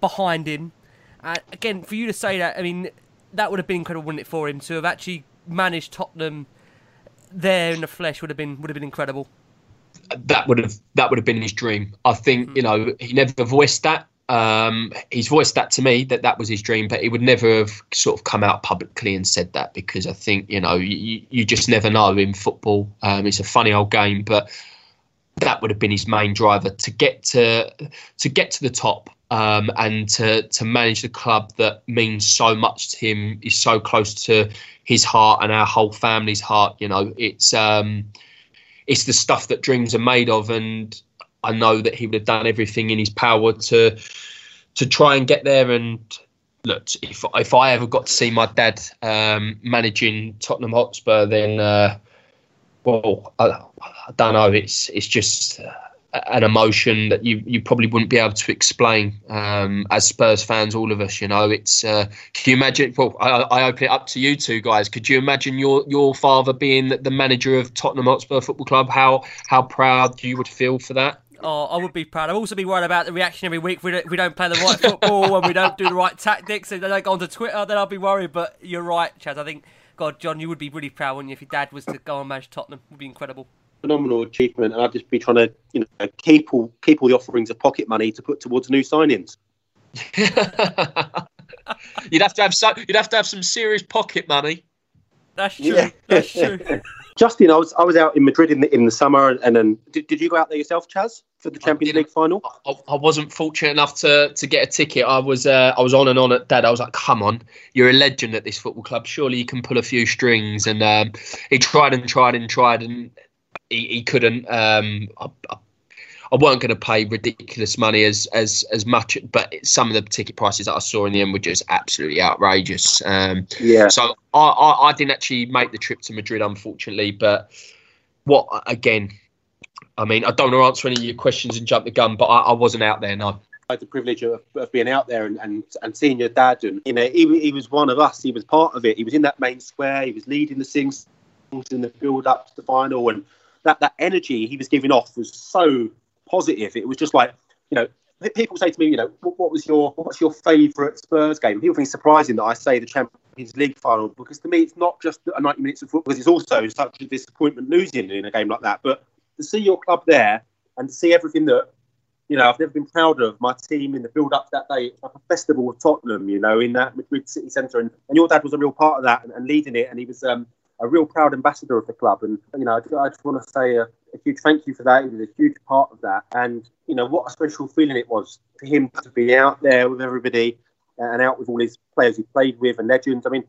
behind him. And again, for you to say that, I mean, that would have been incredible, wouldn't it, for him to have actually managed Tottenham there in the flesh would have been would have been incredible. That would have that would have been his dream. I think mm. you know he never voiced that um, he's voiced that to me that that was his dream, but he would never have sort of come out publicly and said that because I think you know you, you just never know in football. Um, it's a funny old game, but that would have been his main driver to get to to get to the top um, and to to manage the club that means so much to him. Is so close to his heart and our whole family's heart. You know, it's um, it's the stuff that dreams are made of, and I know that he would have done everything in his power to to try and get there. And look, if if I ever got to see my dad um, managing Tottenham Hotspur, then uh, well, I, I, don't know. It's it's just. Uh, an emotion that you, you probably wouldn't be able to explain um, as Spurs fans, all of us. You know, it's. Uh, can you imagine? Well, I, I, open it up to you two guys. Could you imagine your your father being the manager of Tottenham Hotspur Football Club? How how proud you would feel for that? Oh, I would be proud. I'd also be worried about the reaction every week if we don't, if we don't play the right football and we don't do the right tactics and they don't go onto Twitter, then I'll be worried. But you're right, Chaz. I think, God, John, you would be really proud when you, if your dad was to go and manage Tottenham. It would be incredible. Phenomenal achievement, and I'd just be trying to, you know, keep all keep all the offerings of pocket money to put towards new signings. (laughs) (laughs) you'd have to have so, you'd have to have some serious pocket money. That's true. Yeah. That's true. (laughs) Justin, I was I was out in Madrid in the in the summer, and then did, did you go out there yourself, Chaz, for the Champions League final? I, I, wasn't fortunate enough to to get a ticket. I was uh, I was on and on at Dad. I was like, "Come on, you're a legend at this football club. Surely you can pull a few strings." And um, he tried and tried and tried, and he, he couldn't. Um, I, I I weren't going to pay ridiculous money as as as much, but some of the ticket prices that I saw in the end were just absolutely outrageous. Um, yeah. So I, I, I didn't actually make the trip to Madrid, unfortunately. But what again? I mean, I don't want to answer any of your questions and jump the gun, but I, I wasn't out there. No. I had the privilege of, of being out there and, and, and seeing your dad, and you know, he, he was one of us. He was part of it. He was in that main square. He was leading the sings in the build up to the final, and that that energy he was giving off was so positive. It was just like you know, people say to me, you know, what, what was your what's your favourite Spurs game? People think it's surprising that I say the Champions League final because to me it's not just a 90 minutes of football, because it's also such a disappointment losing in a game like that. But to see your club there and to see everything that you know, I've never been prouder of my team in the build up that day. It's like a festival with Tottenham, you know, in that Madrid city centre. And, and your dad was a real part of that and, and leading it. And he was um, a real proud ambassador of the club. And, you know, I, just want to say a, a, huge thank you for that. He was a huge part of that. And, you know, what a special feeling it was for him to be out there with everybody and out with all his players he played with and legends. I mean,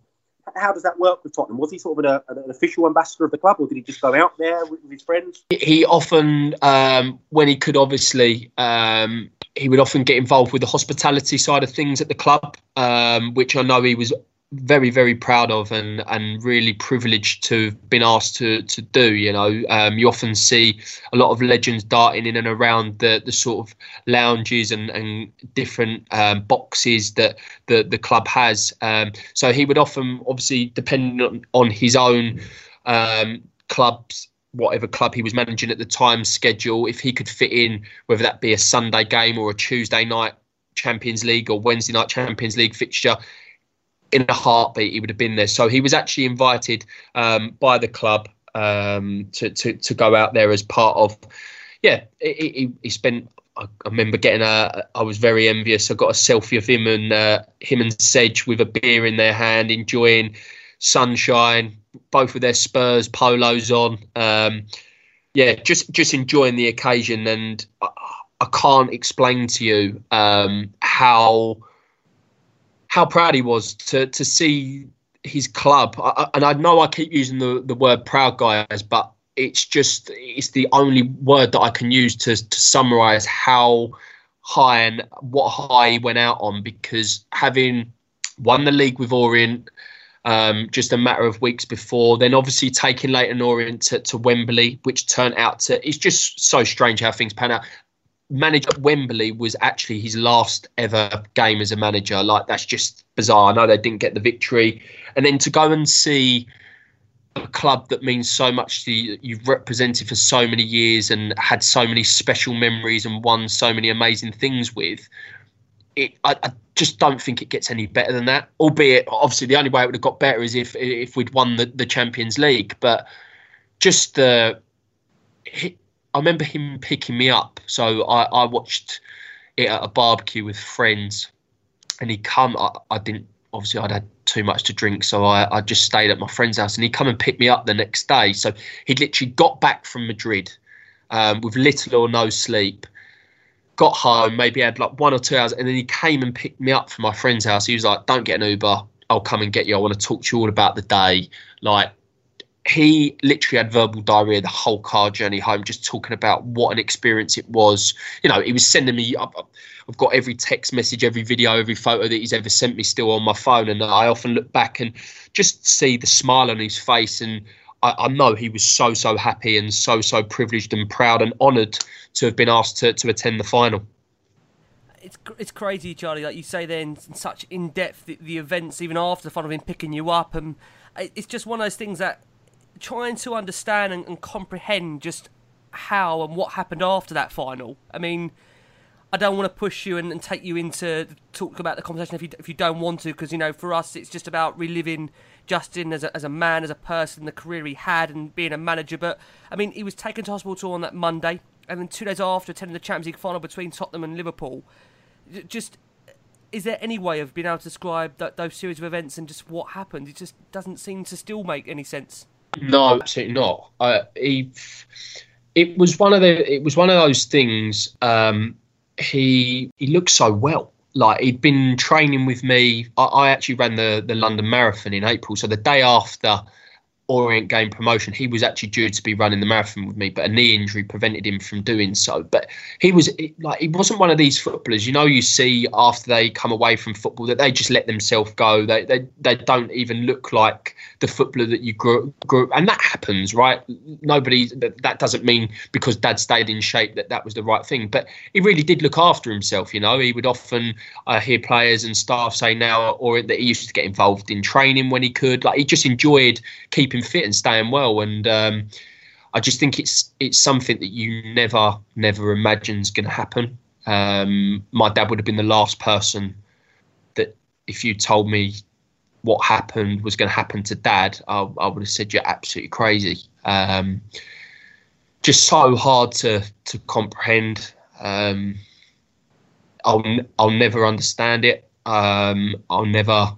how does that work with Tottenham? Was he sort of an, an, official ambassador of the club, or did he just go out there with, with his friends? He often, um, when he could, obviously, um, he would often get involved with the hospitality side of things at the club, um, which I know he was very very proud of and and really privileged to have been asked to to do you know. Um, you often see a lot of legends darting in and around the the sort of lounges and and different um, boxes that the the club has. Um, so he would often obviously depending on, on his own um, clubs whatever club he was managing at the time schedule if he could fit in whether that be a Sunday game or a Tuesday night Champions League or Wednesday night Champions League fixture in a heartbeat he would have been there. So he was actually invited um, by the club um, to, to to go out there as part of. Yeah, he, he, he spent. I, remember getting a. I was very envious. I got a selfie of him and uh, him and Sedge with a beer in their hand, enjoying sunshine. Both with their Spurs polos on. Um, yeah, just just enjoying the occasion, and I, I can't explain to you um, how how proud he was to to see his club. I, and I know I keep using the, the word proud guys, but it's just it's the only word that I can use to to summarize how high and what high he went out on because having won the league with Orient um, just a matter of weeks before, then obviously taking Leyton Orient to, to Wembley, which turned out to it's just so strange how things pan out manager at Wembley was actually his last ever game as a manager. Like that's just bizarre. I know they didn't get the victory, and then to go and see a club that means so much to you, you've represented for so many years and had so many special memories and won so many amazing things with. It, I, I just don't think it gets any better than that. Albeit, obviously, the only way it would have got better is if if we'd won the, the Champions League. But just the I remember him picking me up. So I, I watched it at a barbecue with friends, and he come. I, I didn't obviously I'd had too much to drink, so I, I just stayed at my friend's house, and he come and picked me up the next day. So he'd literally got back from Madrid um, with little or no sleep. Got home, maybe had like one or two hours, and then he came and picked me up from my friend's house. He was like, "Don't get an Uber. I'll come and get you. I want to talk to you all about the day. Like, he literally had verbal diarrhea the whole car journey home, just talking about what an experience it was. You know, he was sending me. I've got every text message, every video, every photo that he's ever sent me still on my phone, and I often look back and just see the smile on his face, and I, I know he was so so happy and so so privileged and proud and honoured to have been asked to to attend the final it's it's crazy, Charlie. Like you say, then such in depth the, the, events even after the final, him picking you up, and it's just one of those things that trying to understand and, and comprehend just how and what happened after that final. I mean, I don't want to push you and, and, take you into talk about the conversation if you if you don't want to, because you know for us it's just about reliving Justin as a as a man, as a person, the career he had, and being a manager. But I mean, he was taken to hospital on that Monday, and then two days after attending the Champions League final between Tottenham and Liverpool. Just is there any way of being able to describe that, those series of events and just what happened? It just doesn't seem to still make any sense. No, absolutely not. He, it was one of the, it was one of those things. Um, he he looked so well. Like he'd been training with me. I, I, actually ran the the London Marathon in April, so the day after Orient game promotion, he was actually due to be running the marathon with me, but a knee injury prevented him from doing so. But he was like, he wasn't one of these footballers, you know, you see after they come away from football that they just let themselves go. They, they, they don't even look like the footballer that you grew, grew and that happens, right? Nobody, that doesn't mean because dad stayed in shape that that was the right thing, but he really did look after himself, you know. He would often uh, hear players and staff say now, or that he used to get involved in training when he could. Like he just enjoyed keeping fit and staying well. And um, I just think it's it's something that you never never imagine's going to happen. Um, my dad would have been the last person that if you told me what happened was going to happen to dad, I, I would have said you're absolutely crazy. Um, just so hard to to comprehend. Um, I'll I'll never understand it. Um, I'll never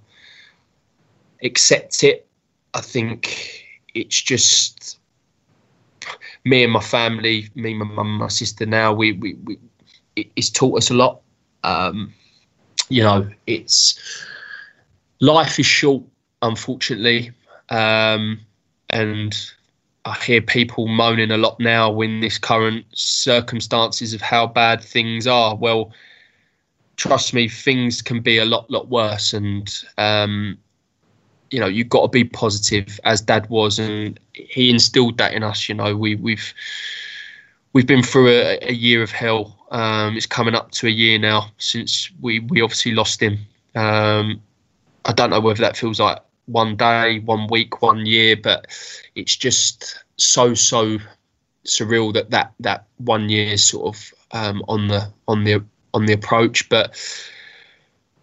accept it. I think it's just me and my family, me, my mum, my sister. Now we we, we it's taught us a lot. Um, you know, it's life is short, unfortunately, um, and I hear people moaning a lot now in this current circumstances of how bad things are. Well, trust me, things can be a lot, lot worse, and um, you know you've got to be positive as dad was and he instilled that in us you know. We we've we've been through a, a year of hell. Um, it's coming up to a year now since we we obviously lost him. Um, i don't know whether that feels like one day one week one year but it's just so so surreal that that that one year is sort of um, on the on the on the approach. But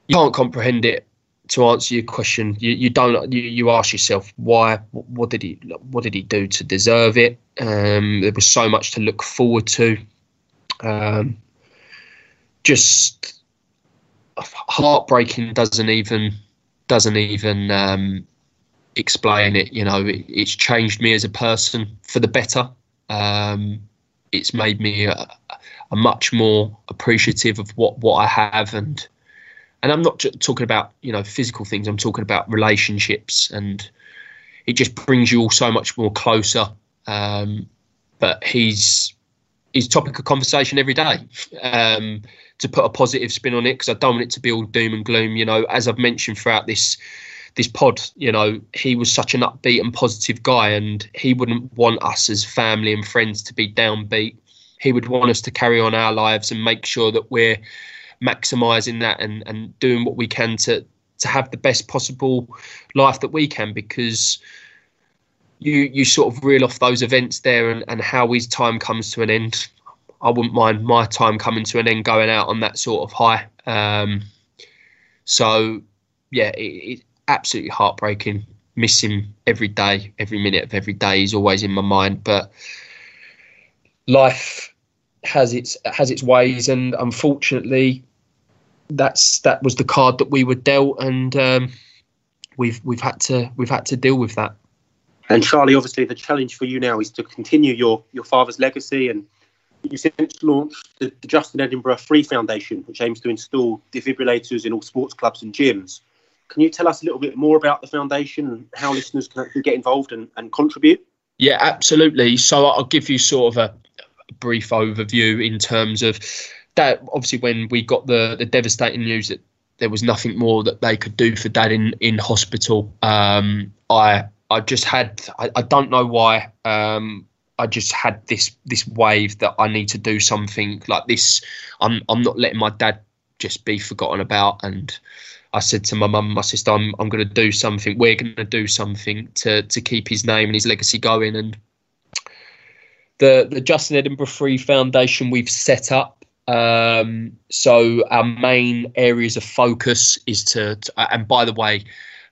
you can't comprehend it to answer your question, you, you don't you, you ask yourself why what did he what did he do to deserve it? Um, there was so much to look forward to. Um, just heartbreaking doesn't even doesn't even um, explain it. You know, it, it's changed me as a person for the better. Um, it's made me a, a much more appreciative of what what I have and and I'm not talking about you know physical things. I'm talking about relationships, and it just brings you all so much more closer. Um, but he's he's topic of conversation every day. Um, to put a positive spin on it, because I don't want it to be all doom and gloom. You know, as I've mentioned throughout this this pod, you know, he was such an upbeat and positive guy, and he wouldn't want us as family and friends to be downbeat. He would want us to carry on our lives and make sure that we're maximizing that and and doing what we can to to have the best possible life that we can because you you sort of reel off those events there and, and how his time comes to an end. I wouldn't mind my time coming to an end going out on that sort of high. Um, so yeah it, it absolutely heartbreaking. Miss him every day every minute of every day he's always in my mind but life has its has its ways and unfortunately that's that was the card that we were dealt, and um, we've we've had to we've had to deal with that. And Charlie, obviously, the challenge for you now is to continue your your father's legacy, and you since launched the, the Justin Edinburgh 3 Foundation, which aims to install defibrillators in all sports clubs and gyms. Can you tell us a little bit more about the foundation and how listeners can actually get involved and, and contribute? Yeah, absolutely. So I'll give you sort of a brief overview in terms of that obviously when we got the the devastating news that there was nothing more that they could do for dad in in hospital um, i i just had I, I don't know why um, I just had this this wave that I need to do something like this. I'm I'm not letting my dad just be forgotten about. And I said to my mum, my sister, I'm I'm going to do something. We're going to do something to to keep his name and his legacy going. And the the Justin Edinburgh 3 Foundation we've set up um, so our main areas of focus is to, to, and by the way,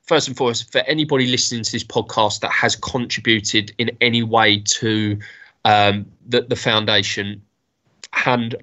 first and foremost, for anybody listening to this podcast that has contributed in any way to um, the, the foundation, hand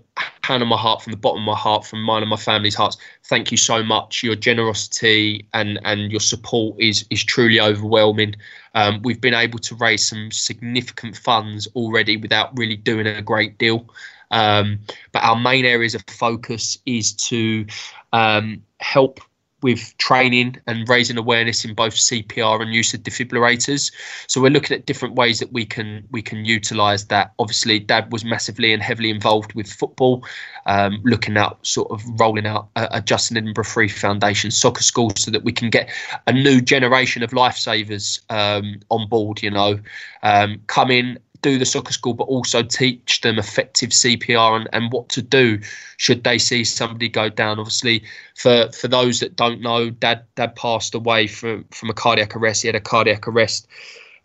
hand on my heart from the bottom of my heart from mine and my family's hearts thank you so much. Your generosity and and your support is is truly overwhelming. Um, we've been able to raise some significant funds already without really doing a great deal um, but our main areas of focus is to um, help with training and raising awareness in both CPR and use of defibrillators. So we're looking at different ways that we can we can utilise that. Obviously, Dad was massively and heavily involved with football, um, looking at sort of rolling out a, a Justin Edinburgh 3 Foundation soccer school so that we can get a new generation of lifesavers um, on board. You know, um, come in do the soccer school, but also teach them effective CPR and, and what to do should they see somebody go down. Obviously, for for those that don't know, Dad Dad passed away from from a cardiac arrest. He had a cardiac arrest.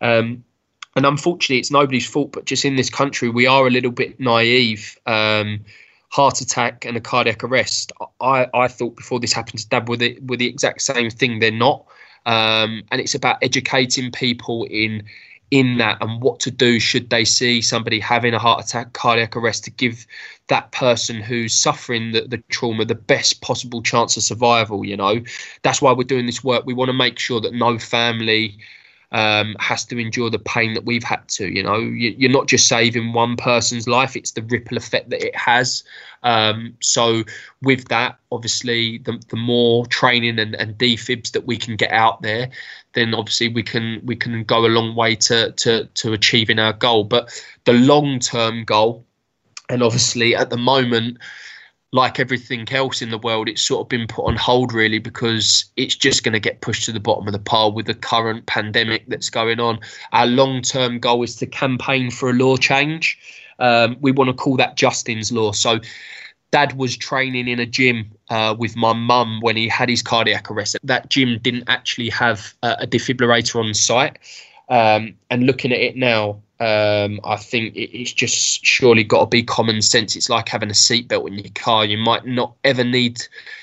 Um, and unfortunately, it's nobody's fault, but just in this country, we are a little bit naive. Um, heart attack and a cardiac arrest. I, I thought before this happened to Dad were the, were the exact same thing. They're not. Um, and it's about educating people in in that and what to do should they see somebody having a heart attack, cardiac arrest, to give that person who's suffering the, the trauma the best possible chance of survival. You know, that's why we're doing this work. We want to make sure that no family um, has to endure the pain that we've had to. You know, you, are not just saving one person's life; it's the ripple effect that it has. Um, so, with that, obviously, the, the more training and, and defibs that we can get out there, then obviously we can we can go a long way to to to achieving our goal. But the long term goal, and obviously at the moment like everything else in the world, it's sort of been put on hold really because it's just going to get pushed to the bottom of the pile with the current pandemic that's going on. Our long term goal is to campaign for a law change. Um, we want to call that Justin's Law. So, Dad was training in a gym uh, with my mum when he had his cardiac arrest. That gym didn't actually have a, defibrillator on site. Um, and looking at it now, um, I think it's just surely got to be common sense. It's like having a seatbelt in your car. You might not ever need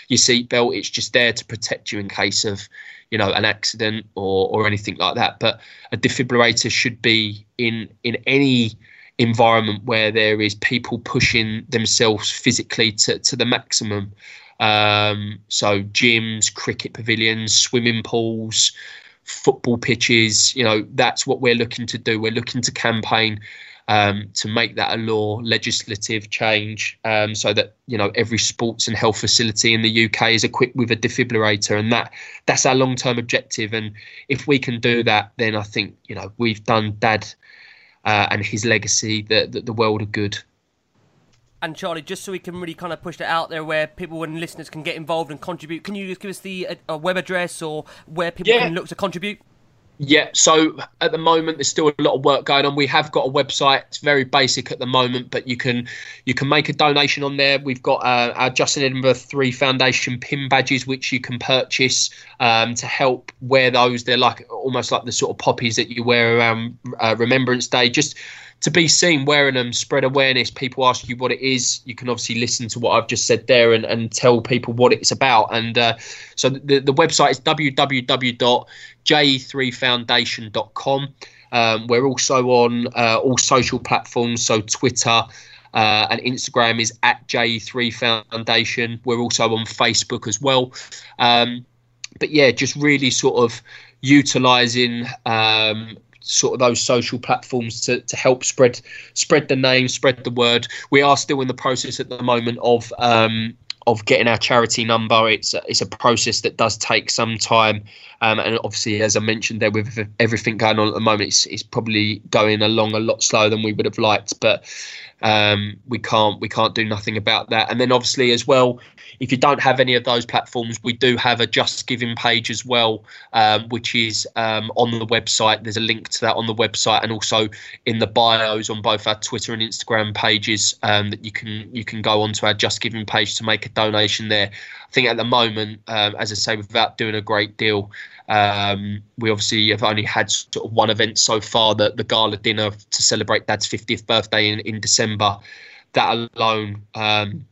your seatbelt. It's just there to protect you in case of, you know, an accident or or anything like that. But a defibrillator should be in in any environment where there is people pushing themselves physically to to the maximum. Um, so gyms, cricket pavilions, swimming pools, football pitches. You know, that's what we're looking to do. We're looking to campaign um, to make that a law, legislative change, um, so that you know every sports and health facility in the UK is equipped with a defibrillator, and that that's our long-term objective. And if we can do that, then I think you know we've done Dad uh, and his legacy the, the the world of good and Charlie, just so we can really kind of push that out there where people and listeners can get involved and contribute, can you just give us the uh, web address or where people yeah. can look to contribute? Yeah, so at the moment there's still a lot of work going on. We have got a website; it's very basic at the moment, but you can you can make a donation on there. We've got uh, our Justin Edinburgh Three Foundation pin badges, which you can purchase um, to help wear those. They're like almost like the sort of poppies that you wear around uh, Remembrance Day. Just to be seen wearing them, spread awareness. People ask you what it is. You can obviously listen to what I've just said there and, and tell people what it's about. And uh, so the, the website is www.je3foundation.com. Um, we're also on uh, all social platforms, so Twitter. Uh, and Instagram is at J3 Foundation. We're also on Facebook as well. Um, but yeah, just really sort of utilizing um, sort of those social platforms to, to help spread spread the name, spread the word. We are still in the process at the moment of um, of getting our charity number. It's a, it's a process that does take some time, um, and obviously, as I mentioned there, with everything going on at the moment, it's, it's probably going along a lot slower than we would have liked. But um, we can't we can't do nothing about that. And then obviously as well, if you don't have any of those platforms, we do have a Just Giving page as well, um, which is um, on the website. There's a link to that on the website, and also in the bios on both our Twitter and Instagram pages um, that you can you can go onto our Just Giving page to make a donation there. Think at the moment, um, as I say, without doing a great deal, um, we obviously have only had sort of one event so far, the, the gala dinner to celebrate Dad's 50th birthday in, in December. That alone um,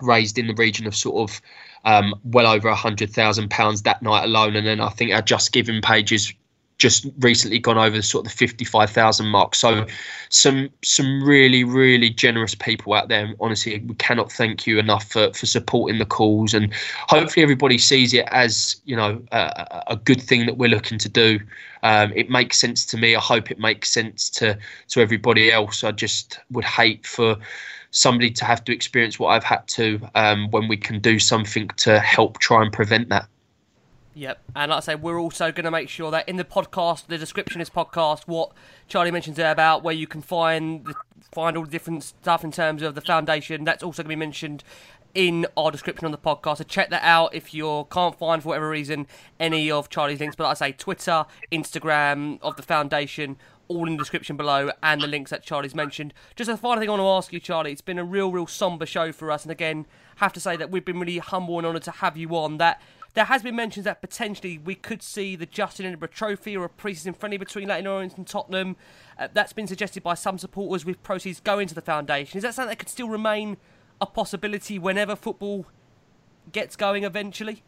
raised in the region of sort of um, well over a hundred thousand pounds that night alone, and then I think our Just Giving pages just recently gone over sort of the 55,000 mark. So some some really really generous people out there. Honestly, we cannot thank you enough for, for supporting the calls and hopefully everybody sees it as, you know, a, a good thing that we're looking to do. Um, it makes sense to me. I hope it makes sense to to everybody else. I just would hate for somebody to have to experience what I've had to um, when we can do something to help try and prevent that. Yep, and like I say, we're also going to make sure that in the podcast, the description this podcast, what Charlie mentions there about where you can find the, find all the different stuff in terms of the foundation, that's also going to be mentioned in our description on the podcast. So check that out if you can't find for whatever reason any of Charlie's links. But like I say, Twitter, Instagram of the foundation, all in the description below, and the links that Charlie's mentioned. Just a final thing I want to ask you, Charlie. It's been a real, real somber show for us, and again, have to say that we've been really humble and honoured to have you on. That there has been mentions that potentially we could see the Justin Edinburgh Trophy or a pre-season friendly between Leyton Orient and Tottenham. Uh, that's been suggested by some supporters with proceeds going to the foundation. Is that something that could still remain a possibility whenever football gets going eventually?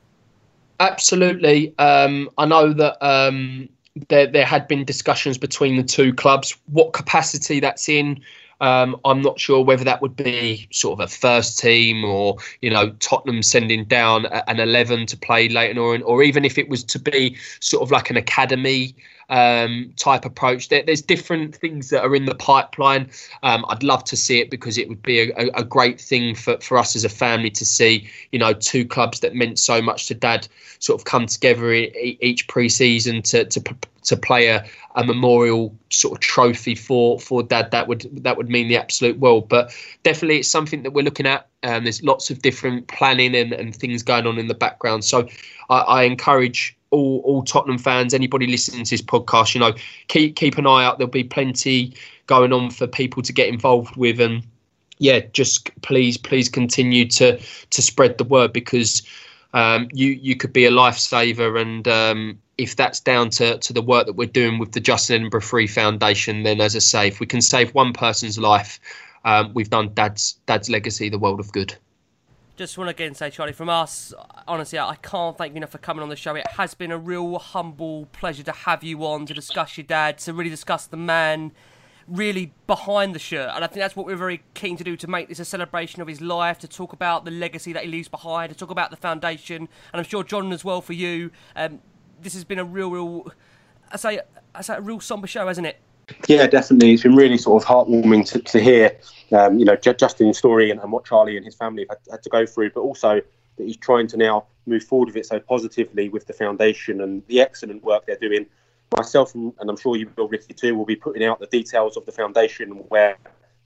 Absolutely. Um, I know that um, there there had been discussions between the two clubs. What capacity that's in, um, I'm not sure whether that would be sort of a first team or you know Tottenham sending down an 11 to play Leyton Orient, or even if it was to be sort of like an academy um, type approach. There, there's different things that are in the pipeline. Um, I'd love to see it because it would be a, a, great thing for, for us as a family to see, you know, two clubs that meant so much to Dad sort of come together each pre-season to to to play a, a memorial sort of trophy for for Dad. That would that would mean the absolute world. But definitely, it's something that we're looking at. Um, there's lots of different planning and, and things going on in the background. So I, I encourage all all Tottenham fans, anybody listening to this podcast, you know, keep keep an eye out. There'll be plenty going on for people to get involved with, and yeah, just please please continue to to spread the word because um, you you could be a lifesaver, and um, if that's down to to the work that we're doing with the Justin Edinburgh Free Foundation, then as I say, if we can save one person's life, um, we've done Dad's Dad's legacy the world of good just want to again say, Charlie, from us, honestly, I can't thank you enough for coming on the show. It has been a real humble pleasure to have you on to discuss your dad, to really discuss the man really behind the shirt. And I think that's what we're very keen to do to make this a celebration of his life, to talk about the legacy that he leaves behind, to talk about the foundation. And I'm sure, John, as well, for you, um, this has been a real, real, I say, I say, a real somber show, hasn't it? Yeah, definitely. It's been really sort of heartwarming to, to hear, um, you know, Justin's story and, and, what Charlie and his family have had, had, to go through, but also that he's trying to now move forward with it so positively with the foundation and the excellent work they're doing. Myself, and, and I'm sure you will, Ricky, too, will be putting out the details of the foundation where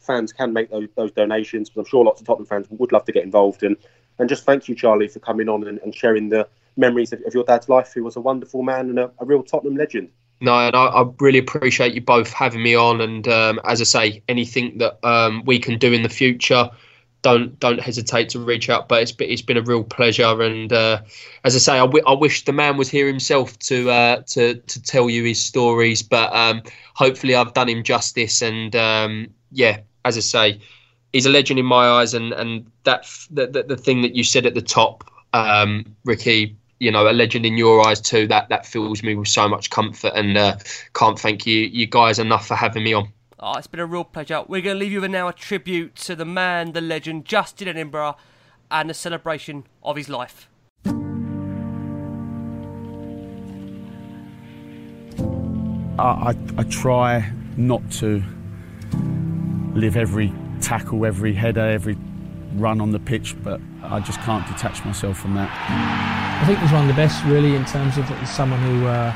fans can make those, those donations. But I'm sure lots of Tottenham fans would love to get involved. And, and just thank you, Charlie, for coming on and, and sharing the memories of, of, your dad's life, who was a wonderful man and a, a real Tottenham legend. No, and I, I, really appreciate you both having me on. And um, as I say, anything that um, we can do in the future, don't don't hesitate to reach out. But it's been, it's been a real pleasure. And uh, as I say, I, w- I wish the man was here himself to uh, to to tell you his stories. But um, hopefully, I've done him justice. And um, yeah, as I say, he's a legend in my eyes. And and that the, the, the thing that you said at the top, um, Ricky you know a legend in your eyes too. That that fills me with so much comfort, and uh, can't thank you you guys enough for having me on. Oh, it's been a real pleasure. We're going to leave you with now a tribute to the man, the legend, Justin Edinburgh, and the celebration of his life. I, I, I try not to live every tackle, every header, every run on the pitch, but I just can't detach myself from that. I think he's one of the best, really, in terms of someone who uh,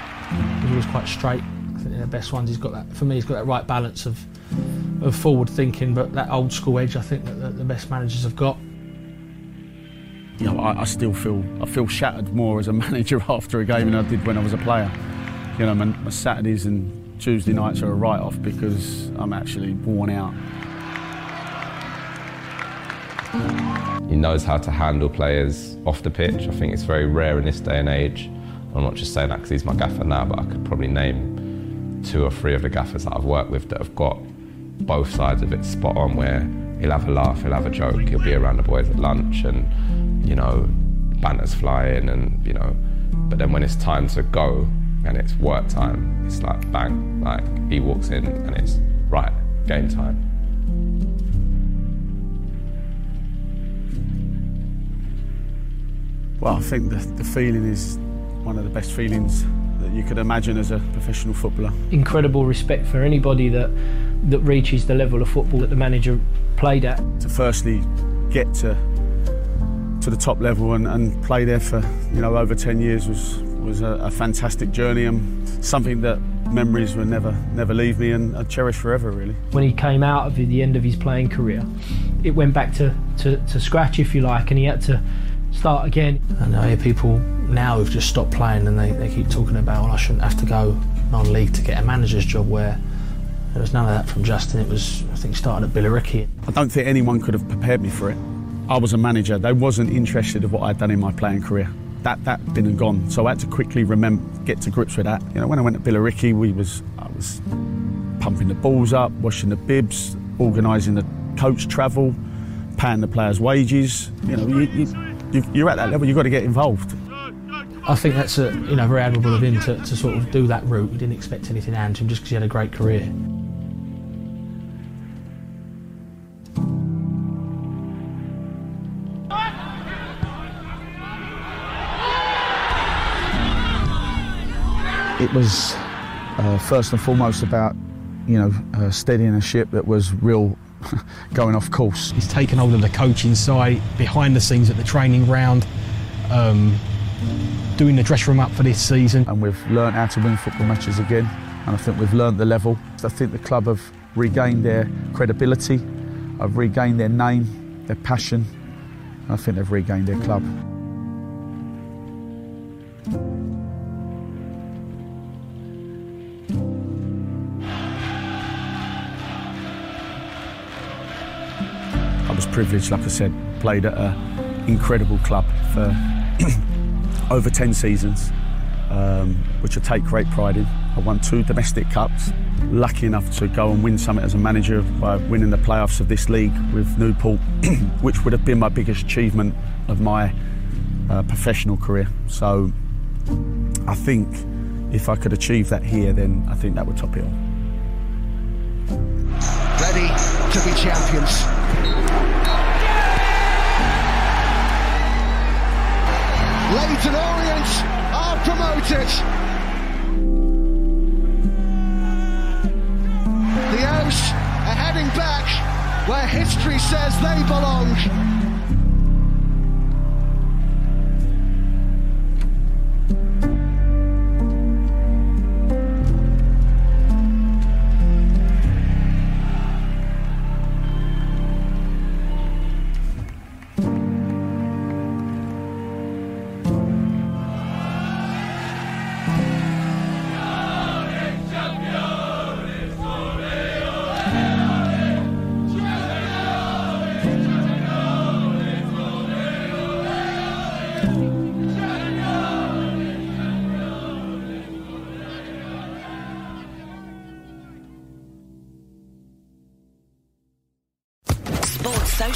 he was quite straight. I think the best ones. He's got that. For me, he's got that right balance of of forward thinking, but that old school edge. I think that the, the best managers have got. You know, I, I, still feel I feel shattered more as a (laughs) manager after a game than I did when I was a player. You know, my, my Saturdays and Tuesday nights are a write-off because I'm actually worn out. He knows how to handle players off the pitch. I think it's very rare in this day and age. I'm not just saying that because he's my gaffer now, but I could probably name two or three of the gaffers that I've worked with that have got both sides of it spot on where he'll have a laugh, he'll have a joke, he'll be around the boys at lunch and, you know, banners flying and, you know, but then when it's time to go and it's work time, it's like bang, like he walks in and it's right, game time. Well, I think the, the feeling is one of the best feelings that you could imagine as a professional footballer. Incredible respect for anybody that that reaches the level of football that the manager played at. To firstly get to to the top level and, and play there for you know over 10 years was was a, a fantastic journey and something that memories will never never leave me and I cherish forever really. When he came out of the end of his playing career, it went back to, to, to scratch if you like and he had to start again. And I hear people now who've just stopped playing and they, they keep talking about well I shouldn't have to go non-league to get a manager's job where there was none of that from Justin. It was I think started at Billericay. I don't think anyone could have prepared me for it. I was a manager. They wasn't interested in what I'd done in my playing career. That that been and gone. So I had to quickly remember, get to grips with that. You know, when I went to Billericay, we was I was pumping the balls up, washing the bibs, organising the coach travel, paying the players' wages. You know, you, you, you're at that level. You've got to get involved. I think that's a, you know very admirable of him to, to sort of do that route. He didn't expect anything out of him just because he had a great career. It was uh, first and foremost about, you know, uh, steadying a ship that was real (laughs) going off course. He's taken hold of the coaching side, behind the scenes at the training ground, um, doing the dress room up for this season. And we've learned how to win football matches again. And I think we've learned the level. I think the club have regained their credibility, have regained their name, their passion. I think they've regained their club. Privileged, like I said, played at an incredible club for (clears throat) over 10 seasons, um, which I take great pride in. I won two domestic cups, lucky enough to go and win something as a manager by winning the playoffs of this league with Newport, (clears throat) which would have been my biggest achievement of my uh, professional career. So I think if I could achieve that here, then I think that would top it all. Ready to be champions. Leyton Orient are promoted. The O's are heading back where history says they belong.